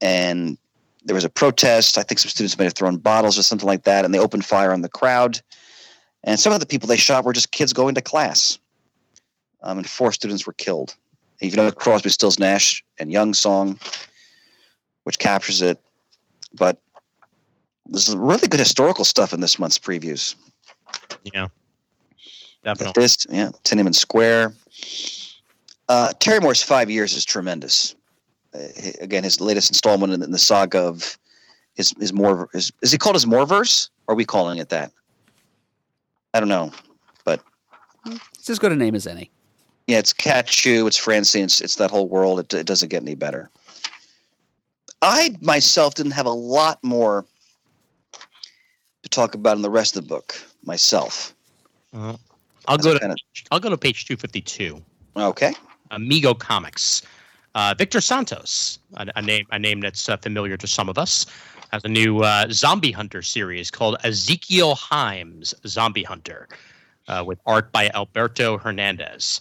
And there was a protest. I think some students may have thrown bottles or something like that, and they opened fire on the crowd. And some of the people they shot were just kids going to class. Um, and four students were killed. You know Crosby, Stills, Nash, and Young song, which captures it. But There's some really good historical stuff in this month's previews. Yeah, definitely. this, yeah, Tiananmen Square. Uh, Terry Moore's five years is tremendous. Uh, hi- again, his latest installment in, in the saga of his his more his, is he called his Moreverse? Or are we calling it that? I don't know. But it's as good a name as any. Yeah, it's Katchoo, it's Francine, it's, it's that whole world. It, it doesn't get any better. I myself didn't have a lot more to talk about in the rest of the book myself. Uh, I'll go to Kinda- I'll go to page two fifty two. okay. Amigo Comics. Uh, Victor Santos, a, a name a name that's uh, familiar to some of us, has a new uh, zombie hunter series called Ezekiel Himes Zombie Hunter, uh, with art by Alberto Hernandez.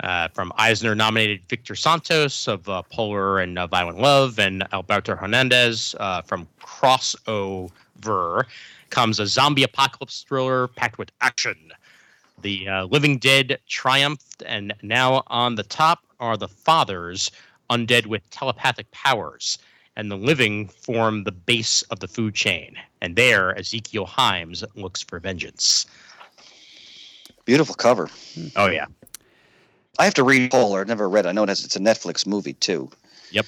Uh, from Eisner nominated Victor Santos of Polar and Violent Love, and Alberto Hernandez from Crossover comes a zombie apocalypse thriller packed with action. The living dead triumphed, and now on the top are the fathers, undead with telepathic powers. And the living form the base of the food chain. And there, Ezekiel Himes looks for vengeance. Beautiful cover. Oh, yeah. I have to read Polar. I've never read it. I know it has, it's a Netflix movie too. Yep.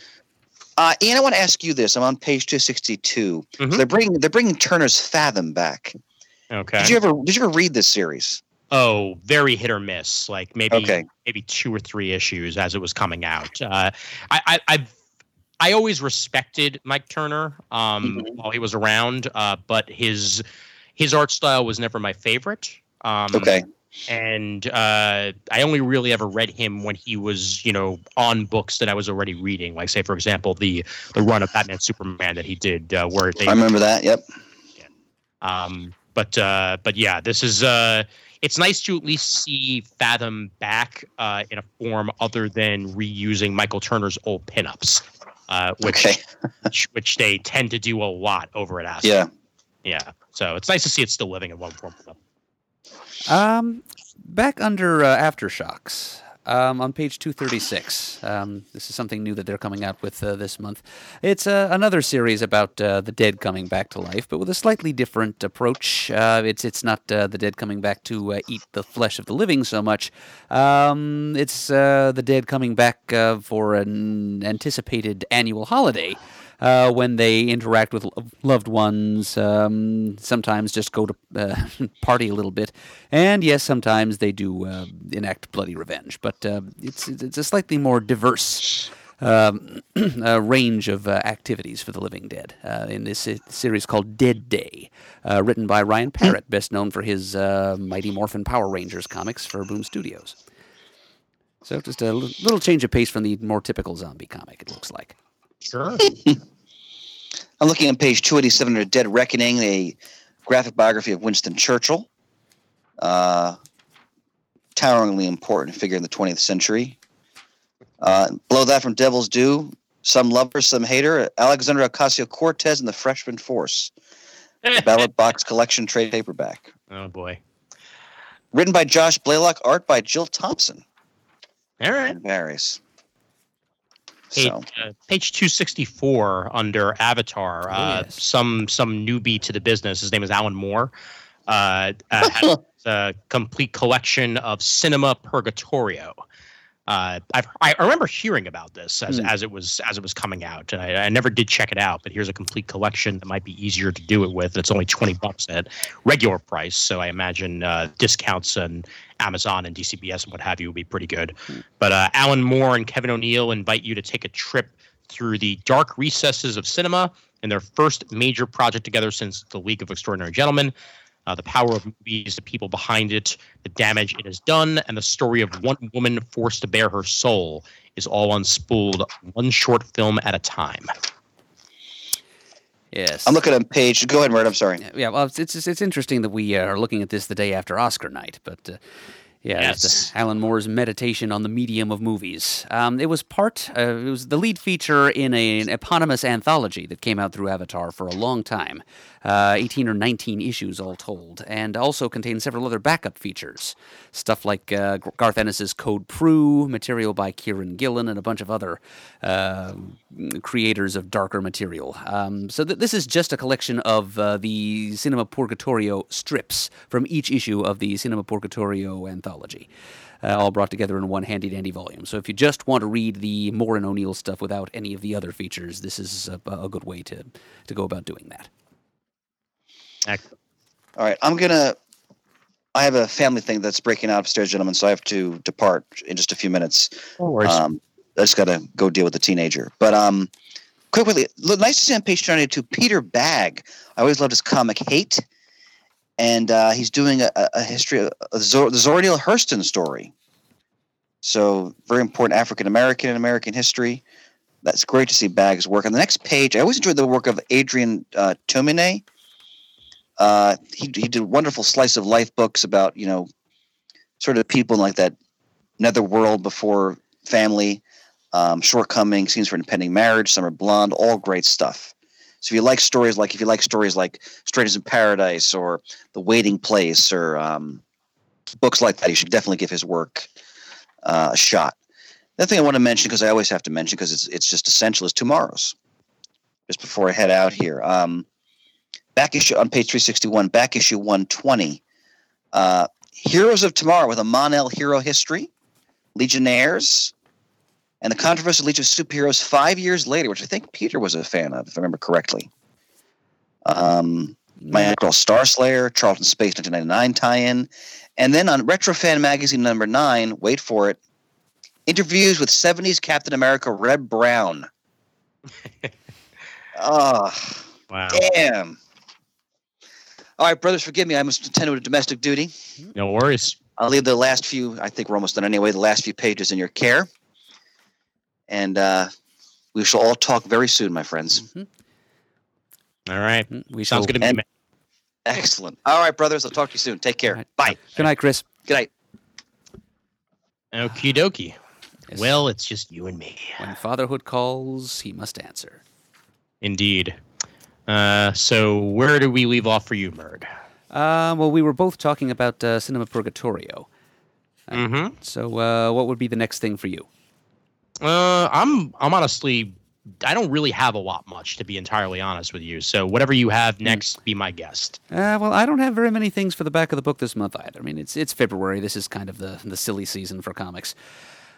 Uh, Ian, I want to ask you this. I'm on page 262. Mhm. So they're bringing they're bringing Turner's Fathom back. Okay. Did you ever did you ever read this series? Oh, very hit or miss. Like maybe Okay. maybe two or three issues as it was coming out. Uh, I, I I've I always respected Mike Turner um, Mhm. while he was around, uh, but his his art style was never my favorite. Um, Okay. and uh, I only really ever read him when he was, you know, on books that I was already reading. Like, say, for example, the the run of Batman Superman that he did, uh, where they I remember that. Yep. Yeah. um, but uh, but yeah, this is uh, it's nice to at least see Fathom back uh, in a form other than reusing Michael Turner's old pinups, uh, which, Okay. which which they tend to do a lot over at Aspen. Yeah. yeah. So it's nice to see it still living in one form. Um, back under uh, Aftershocks, um, on page 236. Um, this is something new that they're coming out with uh, this month. It's uh, another series about uh, the dead coming back to life, but with a slightly different approach. Uh, it's it's not uh, the dead coming back to uh, eat the flesh of the living so much. Um, it's the dead coming back for an anticipated annual holiday uh, when they interact with loved ones. Um, sometimes just go to uh, party a little bit, and yes, sometimes they do uh, enact bloody revenge. But uh, it's it's a slightly more diverse. Um, uh, range of uh, activities for the living dead uh, in this uh, series called Dead Day, uh, written by Ryan Parrott, best known for his uh, Mighty Morphin Power Rangers comics for Boom Studios. So just a little change of pace from the more typical zombie comic. It looks like. Sure. I'm looking at page 287 of Dead Reckoning, a graphic biography of Winston Churchill. Uh, toweringly important figure in the 20th century. Uh, below that, from Devil's Due, some lover, some hater, Alexandria Ocasio Cortez and the Freshman Force, a ballot box collection trade paperback. oh boy. Written by Josh Blaylock, art by Jill Thompson All right. and Barry's. Page, So, uh, page 264 under Avatar. Uh, yes. Some some newbie to the business. His name is Alan Moore. Uh, uh, has a complete collection of Cinema Purgatorio. Uh, I've, I remember hearing about this as, Hmm. as it was as it was coming out, and I, I never did check it out. But here's a complete collection that might be easier to do it with. It's only twenty bucks at regular price, so I imagine uh, discounts and Amazon and DCBS and what have you would be pretty good. But uh, Alan Moore and Kevin O'Neill invite you to take a trip through the dark recesses of cinema in their first major project together since The League of Extraordinary Gentlemen. Uh, the power of movies, the people behind it, the damage it has done, and the story of one woman forced to bare her soul is all unspooled, one short film at a time. Yes. I'm looking at page. Go ahead, Murd. I'm sorry. Yeah, well, it's it's, it's interesting that we uh, are looking at this the day after Oscar night, but uh, Yeah, Yes. Alan Moore's meditation on the medium of movies. Um, it was part. Uh, it was the lead feature in a, an eponymous anthology that came out through Avatar for a long time, uh, eighteen or nineteen issues all told, and also contained several other backup features, stuff like uh, Garth Ennis's Code Pru, material by Kieran Gillen, and a bunch of other uh, creators of darker material. Um, so th- this is just a collection of uh, the Cinema Purgatorio strips from each issue of the Cinema Purgatorio anthology, uh, all brought together in one handy dandy volume. So if you just want to read the Moore and O'Neill stuff without any of the other features, this is a, a good way to, to go about doing that. Excellent. All right, I'm gonna. I have a family thing that's breaking out upstairs, gentlemen, so I have to depart in just a few minutes. No worries. Um, I just gotta go deal with the teenager. But um, quickly, look, nice to see on page 22 Peter Bagge. I always loved his comic Hate, and uh, he's doing a, a- history of the Zor- the Zora Neale Hurston story. So very important African American in American history. That's great to see Bagge's work. On the next page, I always enjoyed the work of Adrian uh, Tomine. Uh, he he did wonderful slice of life books about you know sort of people in like that netherworld before family, um, shortcomings, scenes for impending marriage, summer blonde, all great stuff. So if you like stories like if you like stories like Strangers in Paradise or The Waiting Place or um, books like that, you should definitely give his work uh, a shot. The thing I want to mention because I always have to mention because it's it's just essential is tomorrow's. Just before I head out here, um, back issue on page three sixty one, back issue one twenty. Uh, Heroes of Tomorrow with a Mon-El hero history, Legionnaires, and the controversial Legion of Superheroes five years later, which I think Peter was a fan of, if I remember correctly. Um, my Uncle Star Slayer, Charlton Space 1999 tie-in, and then on Retro Fan Magazine number nine, wait for it, interviews with 70s Captain America Reb Brown. oh, wow. damn. All right, brothers, forgive me. I must attend to a domestic duty. No worries. I'll leave the last few, I think we're almost done anyway, the last few pages in your care. And uh, we shall all talk very soon, my friends. All right. Mm, We Sounds shall- good to me. and- Excellent. All right, brothers, I'll talk to you soon. Take care. All right. Bye. Good night, Chris. Good night. Okie dokie. Yes. Well, it's just you and me. When fatherhood calls, he must answer. Indeed. Uh, so where do we leave off for you, Murd? Uh, well, we were both talking about uh, Cinema Purgatorio. Mm-hmm. So, uh, what would be the next thing for you? Uh, I'm I'm honestly I don't really have a lot much to be entirely honest with you. So whatever you have next, be my guest. Uh, well, I don't have very many things for the back of the book this month either. I mean, it's it's February. This is kind of the the silly season for comics.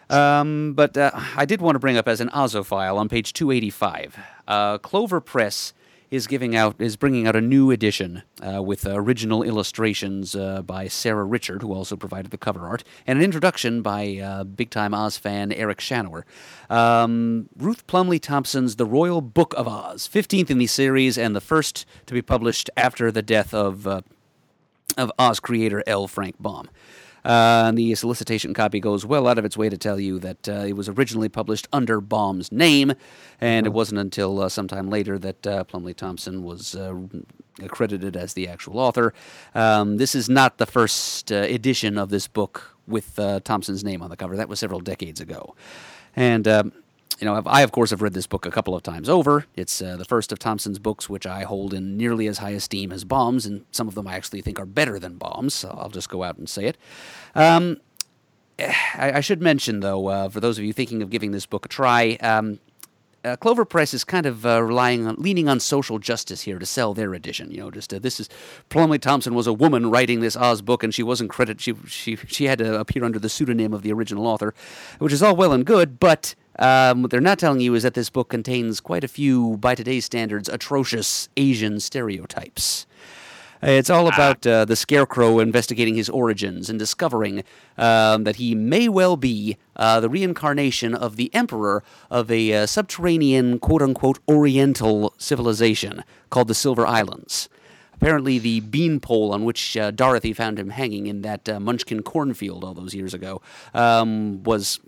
Um, but uh, I did want to bring up as an Ozophile on page 285. Uh, Clover Press is giving out is bringing out a new edition uh, with original illustrations uh, by Sarah Richard, who also provided the cover art, and an introduction by uh, big time Oz fan Eric Shanower. Um, Ruth Plumly Thompson's The Royal Book of Oz, 15th in the series and the first to be published after the death of. Uh, of Oz creator L. Frank Baum. Uh, and the solicitation copy goes well out of its way to tell you that uh, it was originally published under Baum's name, and it wasn't until uh, sometime later that uh, Plumly Thompson was uh, accredited as the actual author. Um, this is not the first uh, edition of this book with uh, Thompson's name on the cover. That was several decades ago. And um, you know, I, of course, have read this book a couple of times over. It's uh, the first of Thompson's books, which I hold in nearly as high esteem as Baum's, and some of them I actually think are better than Baum's. So I'll just go out and say it. Um, I, I should mention, though, uh, for those of you thinking of giving this book a try, um, uh, Clover Press is kind of uh, relying on, leaning on social justice here to sell their edition. You know, just uh, this is Plumly Thompson was a woman writing this Oz book, and she wasn't credit. She she she had to appear under the pseudonym of the original author, which is all well and good, but. Um, what they're not telling you is that this book contains quite a few, by today's standards, atrocious Asian stereotypes. It's all about uh, the Scarecrow investigating his origins and discovering um, that he may well be uh, the reincarnation of the emperor of a uh, subterranean, quote unquote, Oriental civilization called the Silver Islands. Apparently, the beanpole on which uh, Dorothy found him hanging in that uh, Munchkin cornfield all those years ago um, was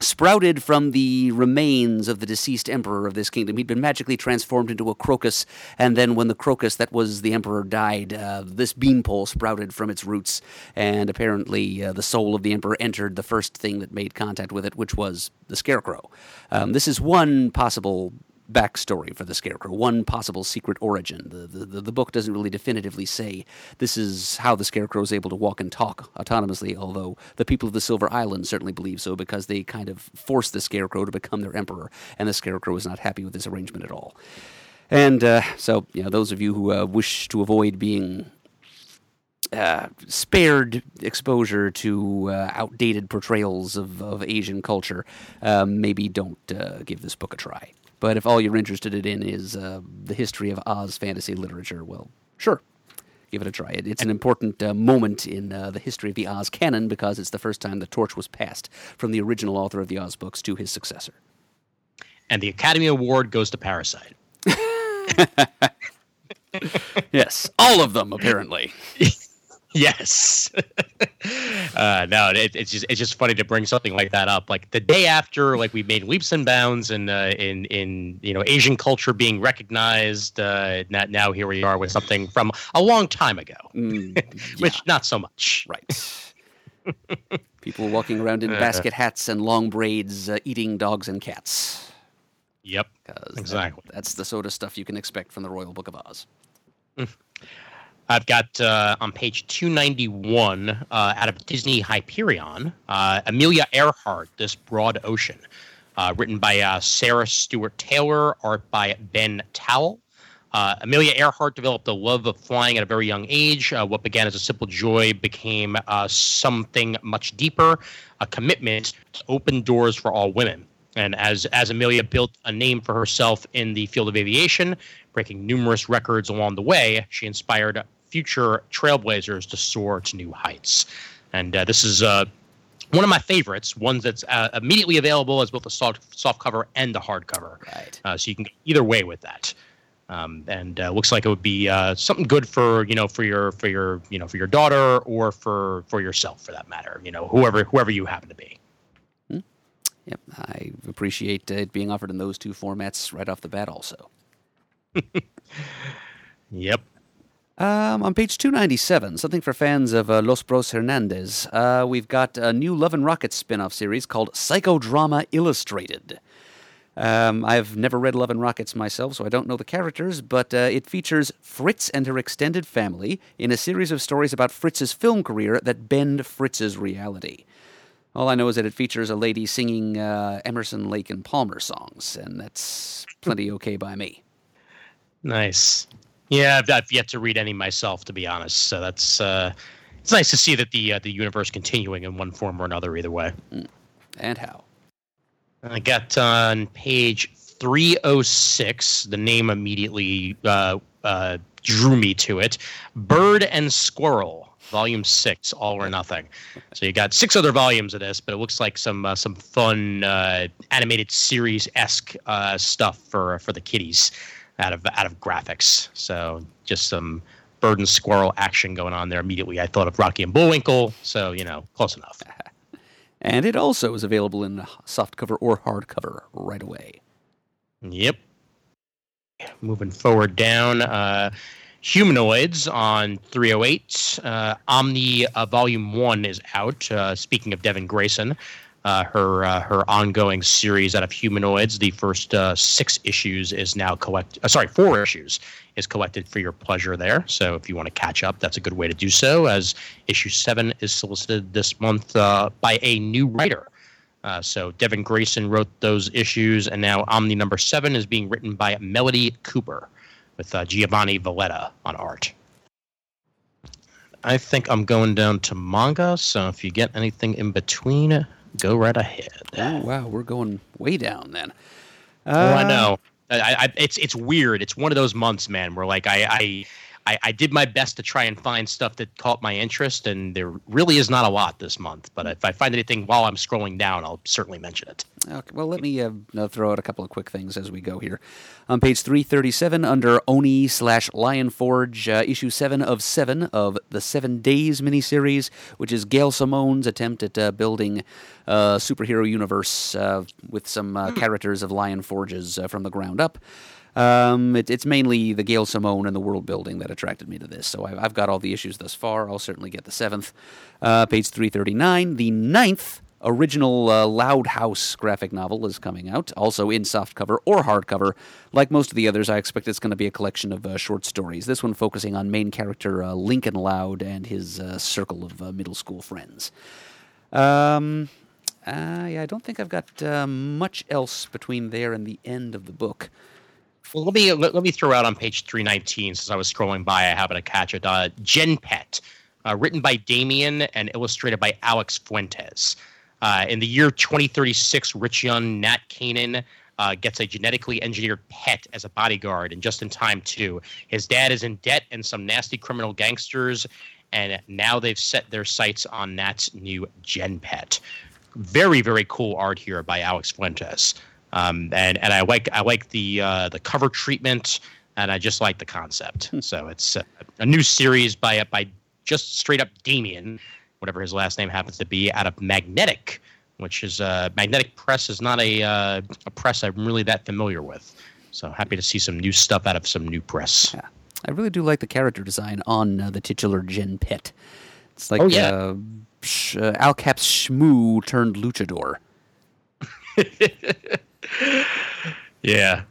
sprouted from the remains of the deceased emperor of this kingdom. He'd been magically transformed into a crocus, and then when the crocus that was the emperor died, uh, this beanpole sprouted from its roots, and apparently uh, the soul of the emperor entered the first thing that made contact with it, which was the scarecrow. Um, this is one possible backstory for the Scarecrow, one possible secret origin. The, the, the book doesn't really definitively say this is how the Scarecrow is able to walk and talk autonomously, although the people of the Silver Island certainly believe so because they kind of forced the Scarecrow to become their emperor, and the Scarecrow is not happy with this arrangement at all. And uh, so, you know, those of you who uh, wish to avoid being uh, spared exposure to uh, outdated portrayals of, of Asian culture, um, maybe don't uh, give this book a try. But if all you're interested in is uh, the history of Oz fantasy literature, well, sure, give it a try. It, it's an important uh, moment in uh, the history of the Oz canon because it's the first time the torch was passed from the original author of the Oz books to his successor. And the Academy Award goes to Parasite. yes, all of them apparently. Yes. uh, no, it, it's just it's just funny to bring something like that up. Like the day after, like we made leaps and bounds in uh, in in you know Asian culture being recognized. Uh, now, now here we are with something from a long time ago, Mm, which yeah, not so much. right. People walking around in Uh. basket hats and long braids, uh, eating dogs and cats. Yep. that- Exactly. that's the sort of stuff you can expect from the Royal Book of Oz. I've got uh, on page 291 uh, out of Disney Hyperion, uh, Amelia Earhart, This Broad Ocean, uh, written by uh, Sarah Stewart Taylor, art by Ben Towle. Uh, Amelia Earhart developed a love of flying at a very young age. What began as a simple joy became something much deeper, a commitment to open doors for all women. And as as Amelia built a name for herself in the field of aviation, breaking numerous records along the way, she inspired future trailblazers to soar to new heights. And uh, this is uh, one of my favorites, one that's uh, immediately available as both a soft soft cover and a hardcover. Right. Uh, so you can go either way with that. Um, and uh, looks like it would be uh, something good for you know for your for your you know for your daughter or for for yourself for that matter. You know whoever whoever you happen to be. Yep, I appreciate uh, it being offered in those two formats right off the bat. Also, Yep. Um, on page two ninety seven, something for fans of uh, Los Bros Hernandez. Uh, we've got a new Love and Rockets spin-off series called Psychodrama Illustrated. Um, I've never read Love and Rockets myself, so I don't know the characters, but uh, it features Fritz and her extended family in a series of stories about Fritz's film career that bend Fritz's reality. All I know is that it features a lady singing uh, Emerson, Lake, and Palmer songs, and that's plenty okay by me. Nice. Yeah, I've, I've yet to read any myself, to be honest. So that's uh, it's nice to see that the uh, the universe continuing in one form or another. Either way. And how? I got on page 306. The name immediately uh, uh, drew me to it. Bird and Squirrel, Volume Six, All or Nothing. So you got six other volumes of this, but it looks like some uh, some fun uh, animated series esque uh, stuff for for the kiddies out of out of graphics. So just some bird and squirrel action going on there. Immediately, I thought of Rocky and Bullwinkle. So you know, close enough. And it also is available in softcover or hardcover right away. Yep. Moving forward down, uh, Humanoids on 308. Uh, Omni uh, Volume 1 is out. Uh, speaking of Devin Grayson, uh, her uh, her ongoing series out of Humanoids, the first uh, six issues is now collect. Uh, sorry, four issues is collected for your pleasure there. So if you want to catch up, that's a good way to do so. As issue seven is solicited this month uh, by a new writer. Uh, so Devin Grayson wrote those issues, and now Omni number seven is being written by Melody Cooper, with Giovanni Valletta on art. I think I'm going down to manga, so if you get anything in between, go right ahead. Oh, wow, we're going way down then. oh, I Uh, know. I, I, it's it's weird. It's one of those months, man, where like I, I I, I did my best to try and find stuff that caught my interest, and there really is not a lot this month. But if I find anything while I'm scrolling down, I'll certainly mention it. Okay, well, let me uh, uh, throw out a couple of quick things as we go here. On page 337, under Oni slash Lion Forge, uh, issue 7 of 7 of the Seven Days miniseries, which is Gail Simone's attempt at uh, building a superhero universe uh, with some uh, characters of Lion Forges uh, from the ground up. Um, it, it's mainly the Gail Simone and the world building that attracted me to this. So I, I've got all the issues thus far. I'll certainly get the seventh. Uh, page 339, the ninth original uh, Loud House graphic novel is coming out, also in softcover or hardcover. Like most of the others, I expect it's going to be a collection of uh, short stories. This one focusing on main character uh, Lincoln Loud and his uh, circle of uh, middle school friends. Um, yeah, I don't think I've got uh, much else between there and the end of the book. Well, let me let, let me throw out on page 319 since I was scrolling by. I happened to catch it. Uh, Gen Pet, uh, written by Damien and illustrated by Alex Fuentes. Uh, in the year 2036, rich young Nat Kanan uh, gets a genetically engineered pet as a bodyguard, and just in time too. His dad is in debt and some nasty criminal gangsters, and now they've set their sights on Nat's new Gen Pet. Very very cool art here by Alex Fuentes. Um, and and I like I like the uh, the cover treatment, and I just like the concept. so it's uh, a new series by by just straight up Damien, whatever his last name happens to be, out of Magnetic, which is uh, Magnetic Press is not a uh, a press I'm really that familiar with. So happy to see some new stuff out of some new press. Yeah. I really do like the character design on uh, the titular Gen Pet. It's like Oh, yeah. uh, sh- uh, Al Capp's Shmoo turned luchador. Yeah,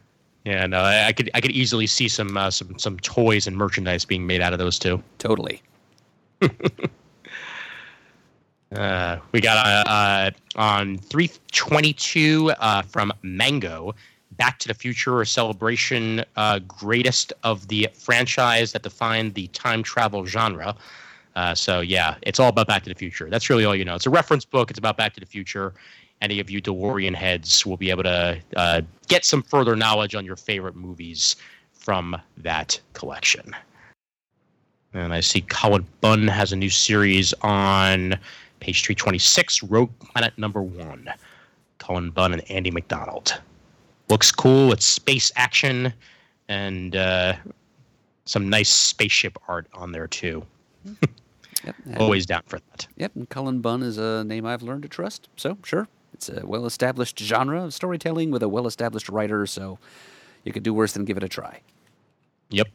yeah. No, I, I could I could easily see some uh, some some toys and merchandise being made out of those two. Totally. Uh, we got uh, uh, on 322 uh, from Mango, Back to the Future, a celebration uh, greatest of the franchise that defined the time travel genre. Uh, so, yeah, it's all about Back to the Future. That's really all you know. It's a reference book, it's about Back to the Future. Any of you DeLorean heads will be able to uh, get some further knowledge on your favorite movies from that collection. And I see Cullen Bunn has a new series on page 326, Rogue Planet number one. Cullen Bunn and Andy MacDonald. Looks cool. It's space action and uh, some nice spaceship art on there, too. Yep. Always down for that. Yep. And Cullen Bunn is a name I've learned to trust. So, sure. It's a well established genre of storytelling with a well established writer. So, you could do worse than give it a try. Yep.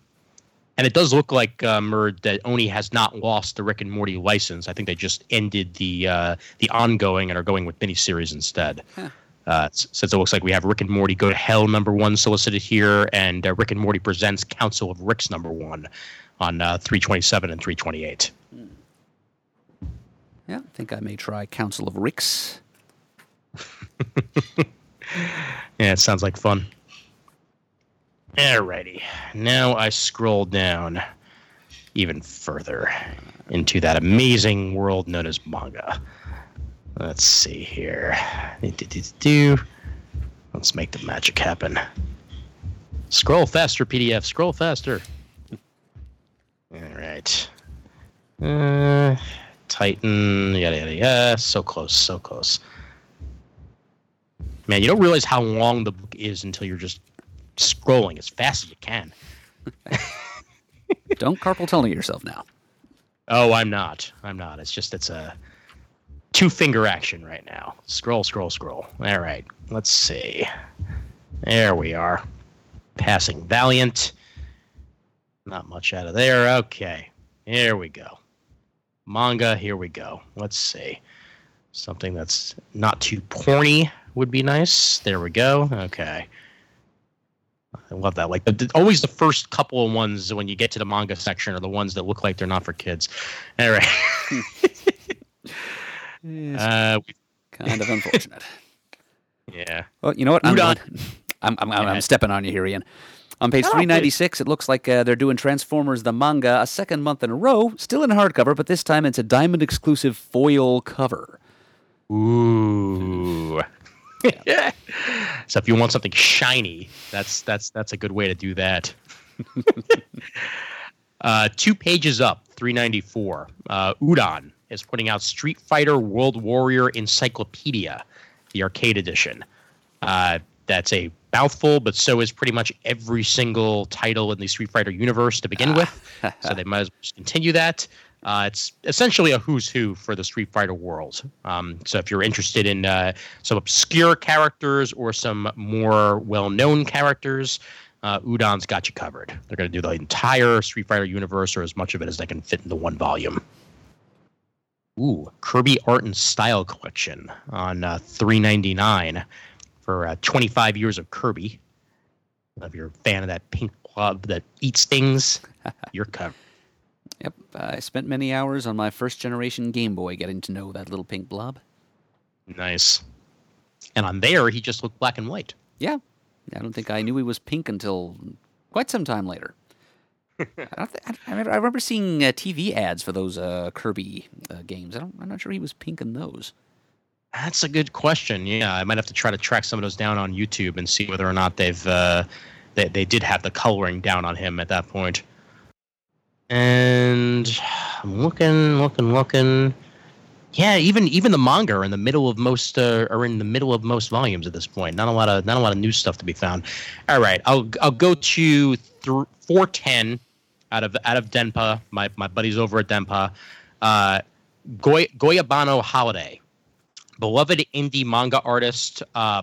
And it does look like uh, Murd that Oni has not lost the Rick and Morty license. I think they just ended the uh, the ongoing and are going with miniseries instead. Huh. Uh, since it looks like we have Rick and Morty Go to Hell number one solicited here, and uh, Rick and Morty presents Council of Ricks number one on uh, 327 and 328. Yeah. I think I may try Council of Ricks. Yeah, it sounds like fun. Alrighty. Now I scroll down even further into that amazing world known as manga. Let's see here. Let's make the magic happen. Scroll faster, PDF. Scroll faster. All right. Uh, Titan, yada yada yada. So close, so close. Man, you don't realize how long the book is until you're just scrolling as fast as you can. Don't carpal tunnel yourself now. Oh, I'm not. I'm not. It's just it's a two finger action right now. Scroll, scroll, scroll. All right. Let's see. There we are. Passing Valiant. Not much out of there. Okay. Here we go. Manga, here we go. Let's see. Something that's not too porny would be nice. There we go. Okay. I love that. Like the, always the first couple of ones when you get to the manga section are the ones that look like they're not for kids. All right. Uh, kind of unfortunate. yeah. Well, you know what? I'm, going- I'm, I'm, I'm, I'm stepping on you here, Ian. On page Oh, 396, it looks like uh, they're doing Transformers the manga a second month in a row, still in hardcover, but this time it's a diamond exclusive foil cover. Ooh. so if you want something shiny, that's that's that's a good way to do that. Uh, two pages up, 394. Uh, Udon is putting out Street Fighter World Warrior Encyclopedia, the arcade edition. Uh, that's a mouthful, but so is pretty much every single title in the Street Fighter universe to begin with. so they might as well just continue that. Uh, it's essentially a who's who for the Street Fighter world. Um, so if you're interested in uh, some obscure characters or some more well-known characters, uh, Udon's got you covered. They're going to do the entire Street Fighter universe or as much of it as they can fit into one volume. Ooh, Kirby Art and Style Collection on uh, 3.99 for uh, 25 years of Kirby. If you're a fan of that pink blob that eats things, you're covered. Yep, I spent many hours on my first generation Game Boy getting to know that little pink blob. Nice. And on there, he just looked black and white. Yeah, I don't think I knew he was pink until quite some time later. I, don't th- I, remember, I remember seeing uh, TV ads for those uh, Kirby uh, games. I don't, I'm not sure he was pink in those. That's a good question. Yeah, I might have to try to track some of those down on YouTube and see whether or not they've uh, they they did have the coloring down on him at that point. And I'm looking, looking, looking. Yeah, even even the manga are in the middle of most uh, are in the middle of most volumes at this point. Not a lot of not a lot of new stuff to be found. All right, I'll I'll go to th- 410 out of out of Denpa. My my buddies over at Denpa. Uh, Goy- Goyabano Holiday. Beloved indie manga artist uh,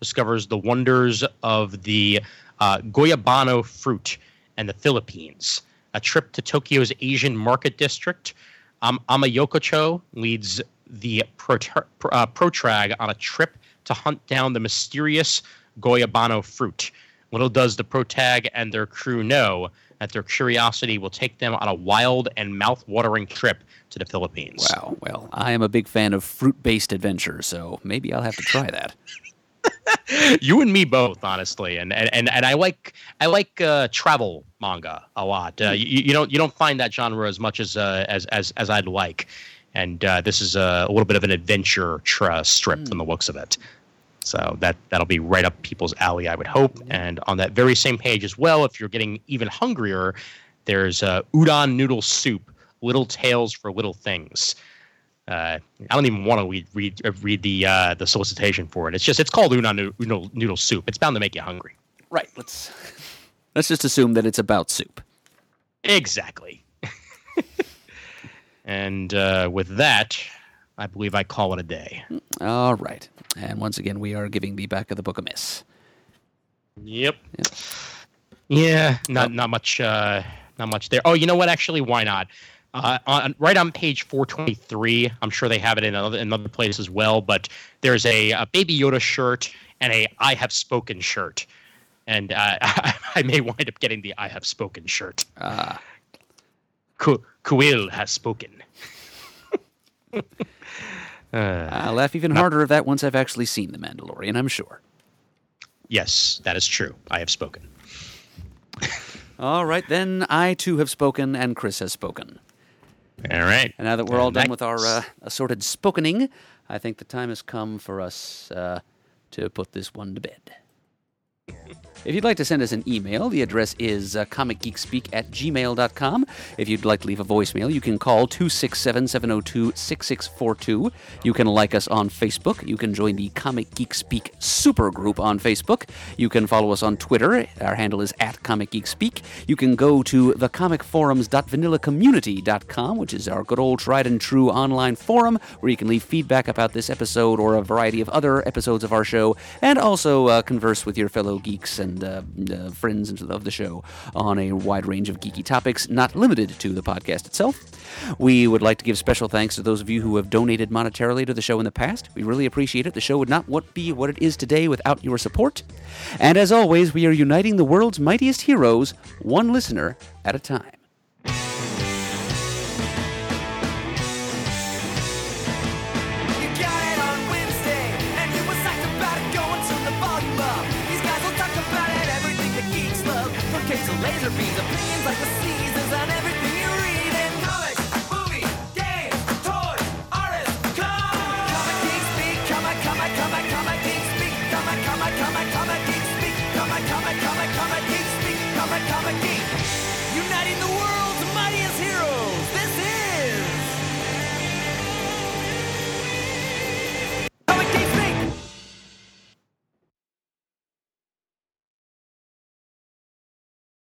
discovers the wonders of the uh, Goyabano fruit and the Philippines. A trip to Tokyo's Asian Market District. Um, Amayokocho leads the Protr- uh, Protrag on a trip to hunt down the mysterious Goyabano fruit. Little does the Protag and their crew know that their curiosity will take them on a wild and mouth-watering trip to the Philippines. Wow. Well, I am a big fan of fruit based adventure, so maybe I'll have to try that. you and me both, honestly, and and and, and I like I like uh, travel manga a lot. Uh, you, you don't you don't find that genre as much as uh, as as as I'd like, and uh, this is a, a little bit of an adventure tra- strip from the looks of it. So that that'll be right up people's alley, I would hope. And on that very same page as well, if you're getting even hungrier, there's uh, udon noodle soup, little tales for little things. Uh, I don't even want to read read, uh, read the uh, the solicitation for it. It's just it's called noo- noodle, noodle soup. It's bound to make you hungry. Right. Let's let's just assume that it's about soup. Exactly. and uh, with that, I believe I call it a day. All right. And once again, we are giving the back of the book a miss. Yep. Yep. Yeah, not not much. Uh, not much there. Oh, you know what? Actually, why not? Uh, on, right on page 423, I'm sure they have it in another, in another place as well. But there's a, a Baby Yoda shirt and a I Have Spoken shirt, and uh, I, may wind up getting the I Have Spoken shirt. Ah. Ku- Kuiil has spoken. Uh, I'll laugh even harder at that once I've actually seen The Mandalorian, I'm sure. yes, that is true. I have spoken. All right, then I too have spoken, and Chris has spoken. All right. And now that we're all done with our uh, assorted spokening, I think the time has come for us uh, to put this one to bed. If you'd like to send us an email, the address is uh, comicgeekspeak at gmail.com. If you'd like to leave a voicemail, you can call 267 702 6642. You can like us on Facebook. You can join the Comic Geek Speak super group on Facebook. You can follow us on Twitter. Our handle is at Comic Geek Speak. You can go to thecomicforums.vanillacommunity.com, which is our good old tried and true online forum where you can leave feedback about this episode or a variety of other episodes of our show, and also uh, converse with your fellow geeks and uh, uh, friends of the show on a wide range of geeky topics, not limited to the podcast itself. We would like to give special thanks to those of you who have donated monetarily to the show in the past. We really appreciate it. The show would not be what it is today without your support. And as always, we are uniting the world's mightiest heroes, one listener at a time.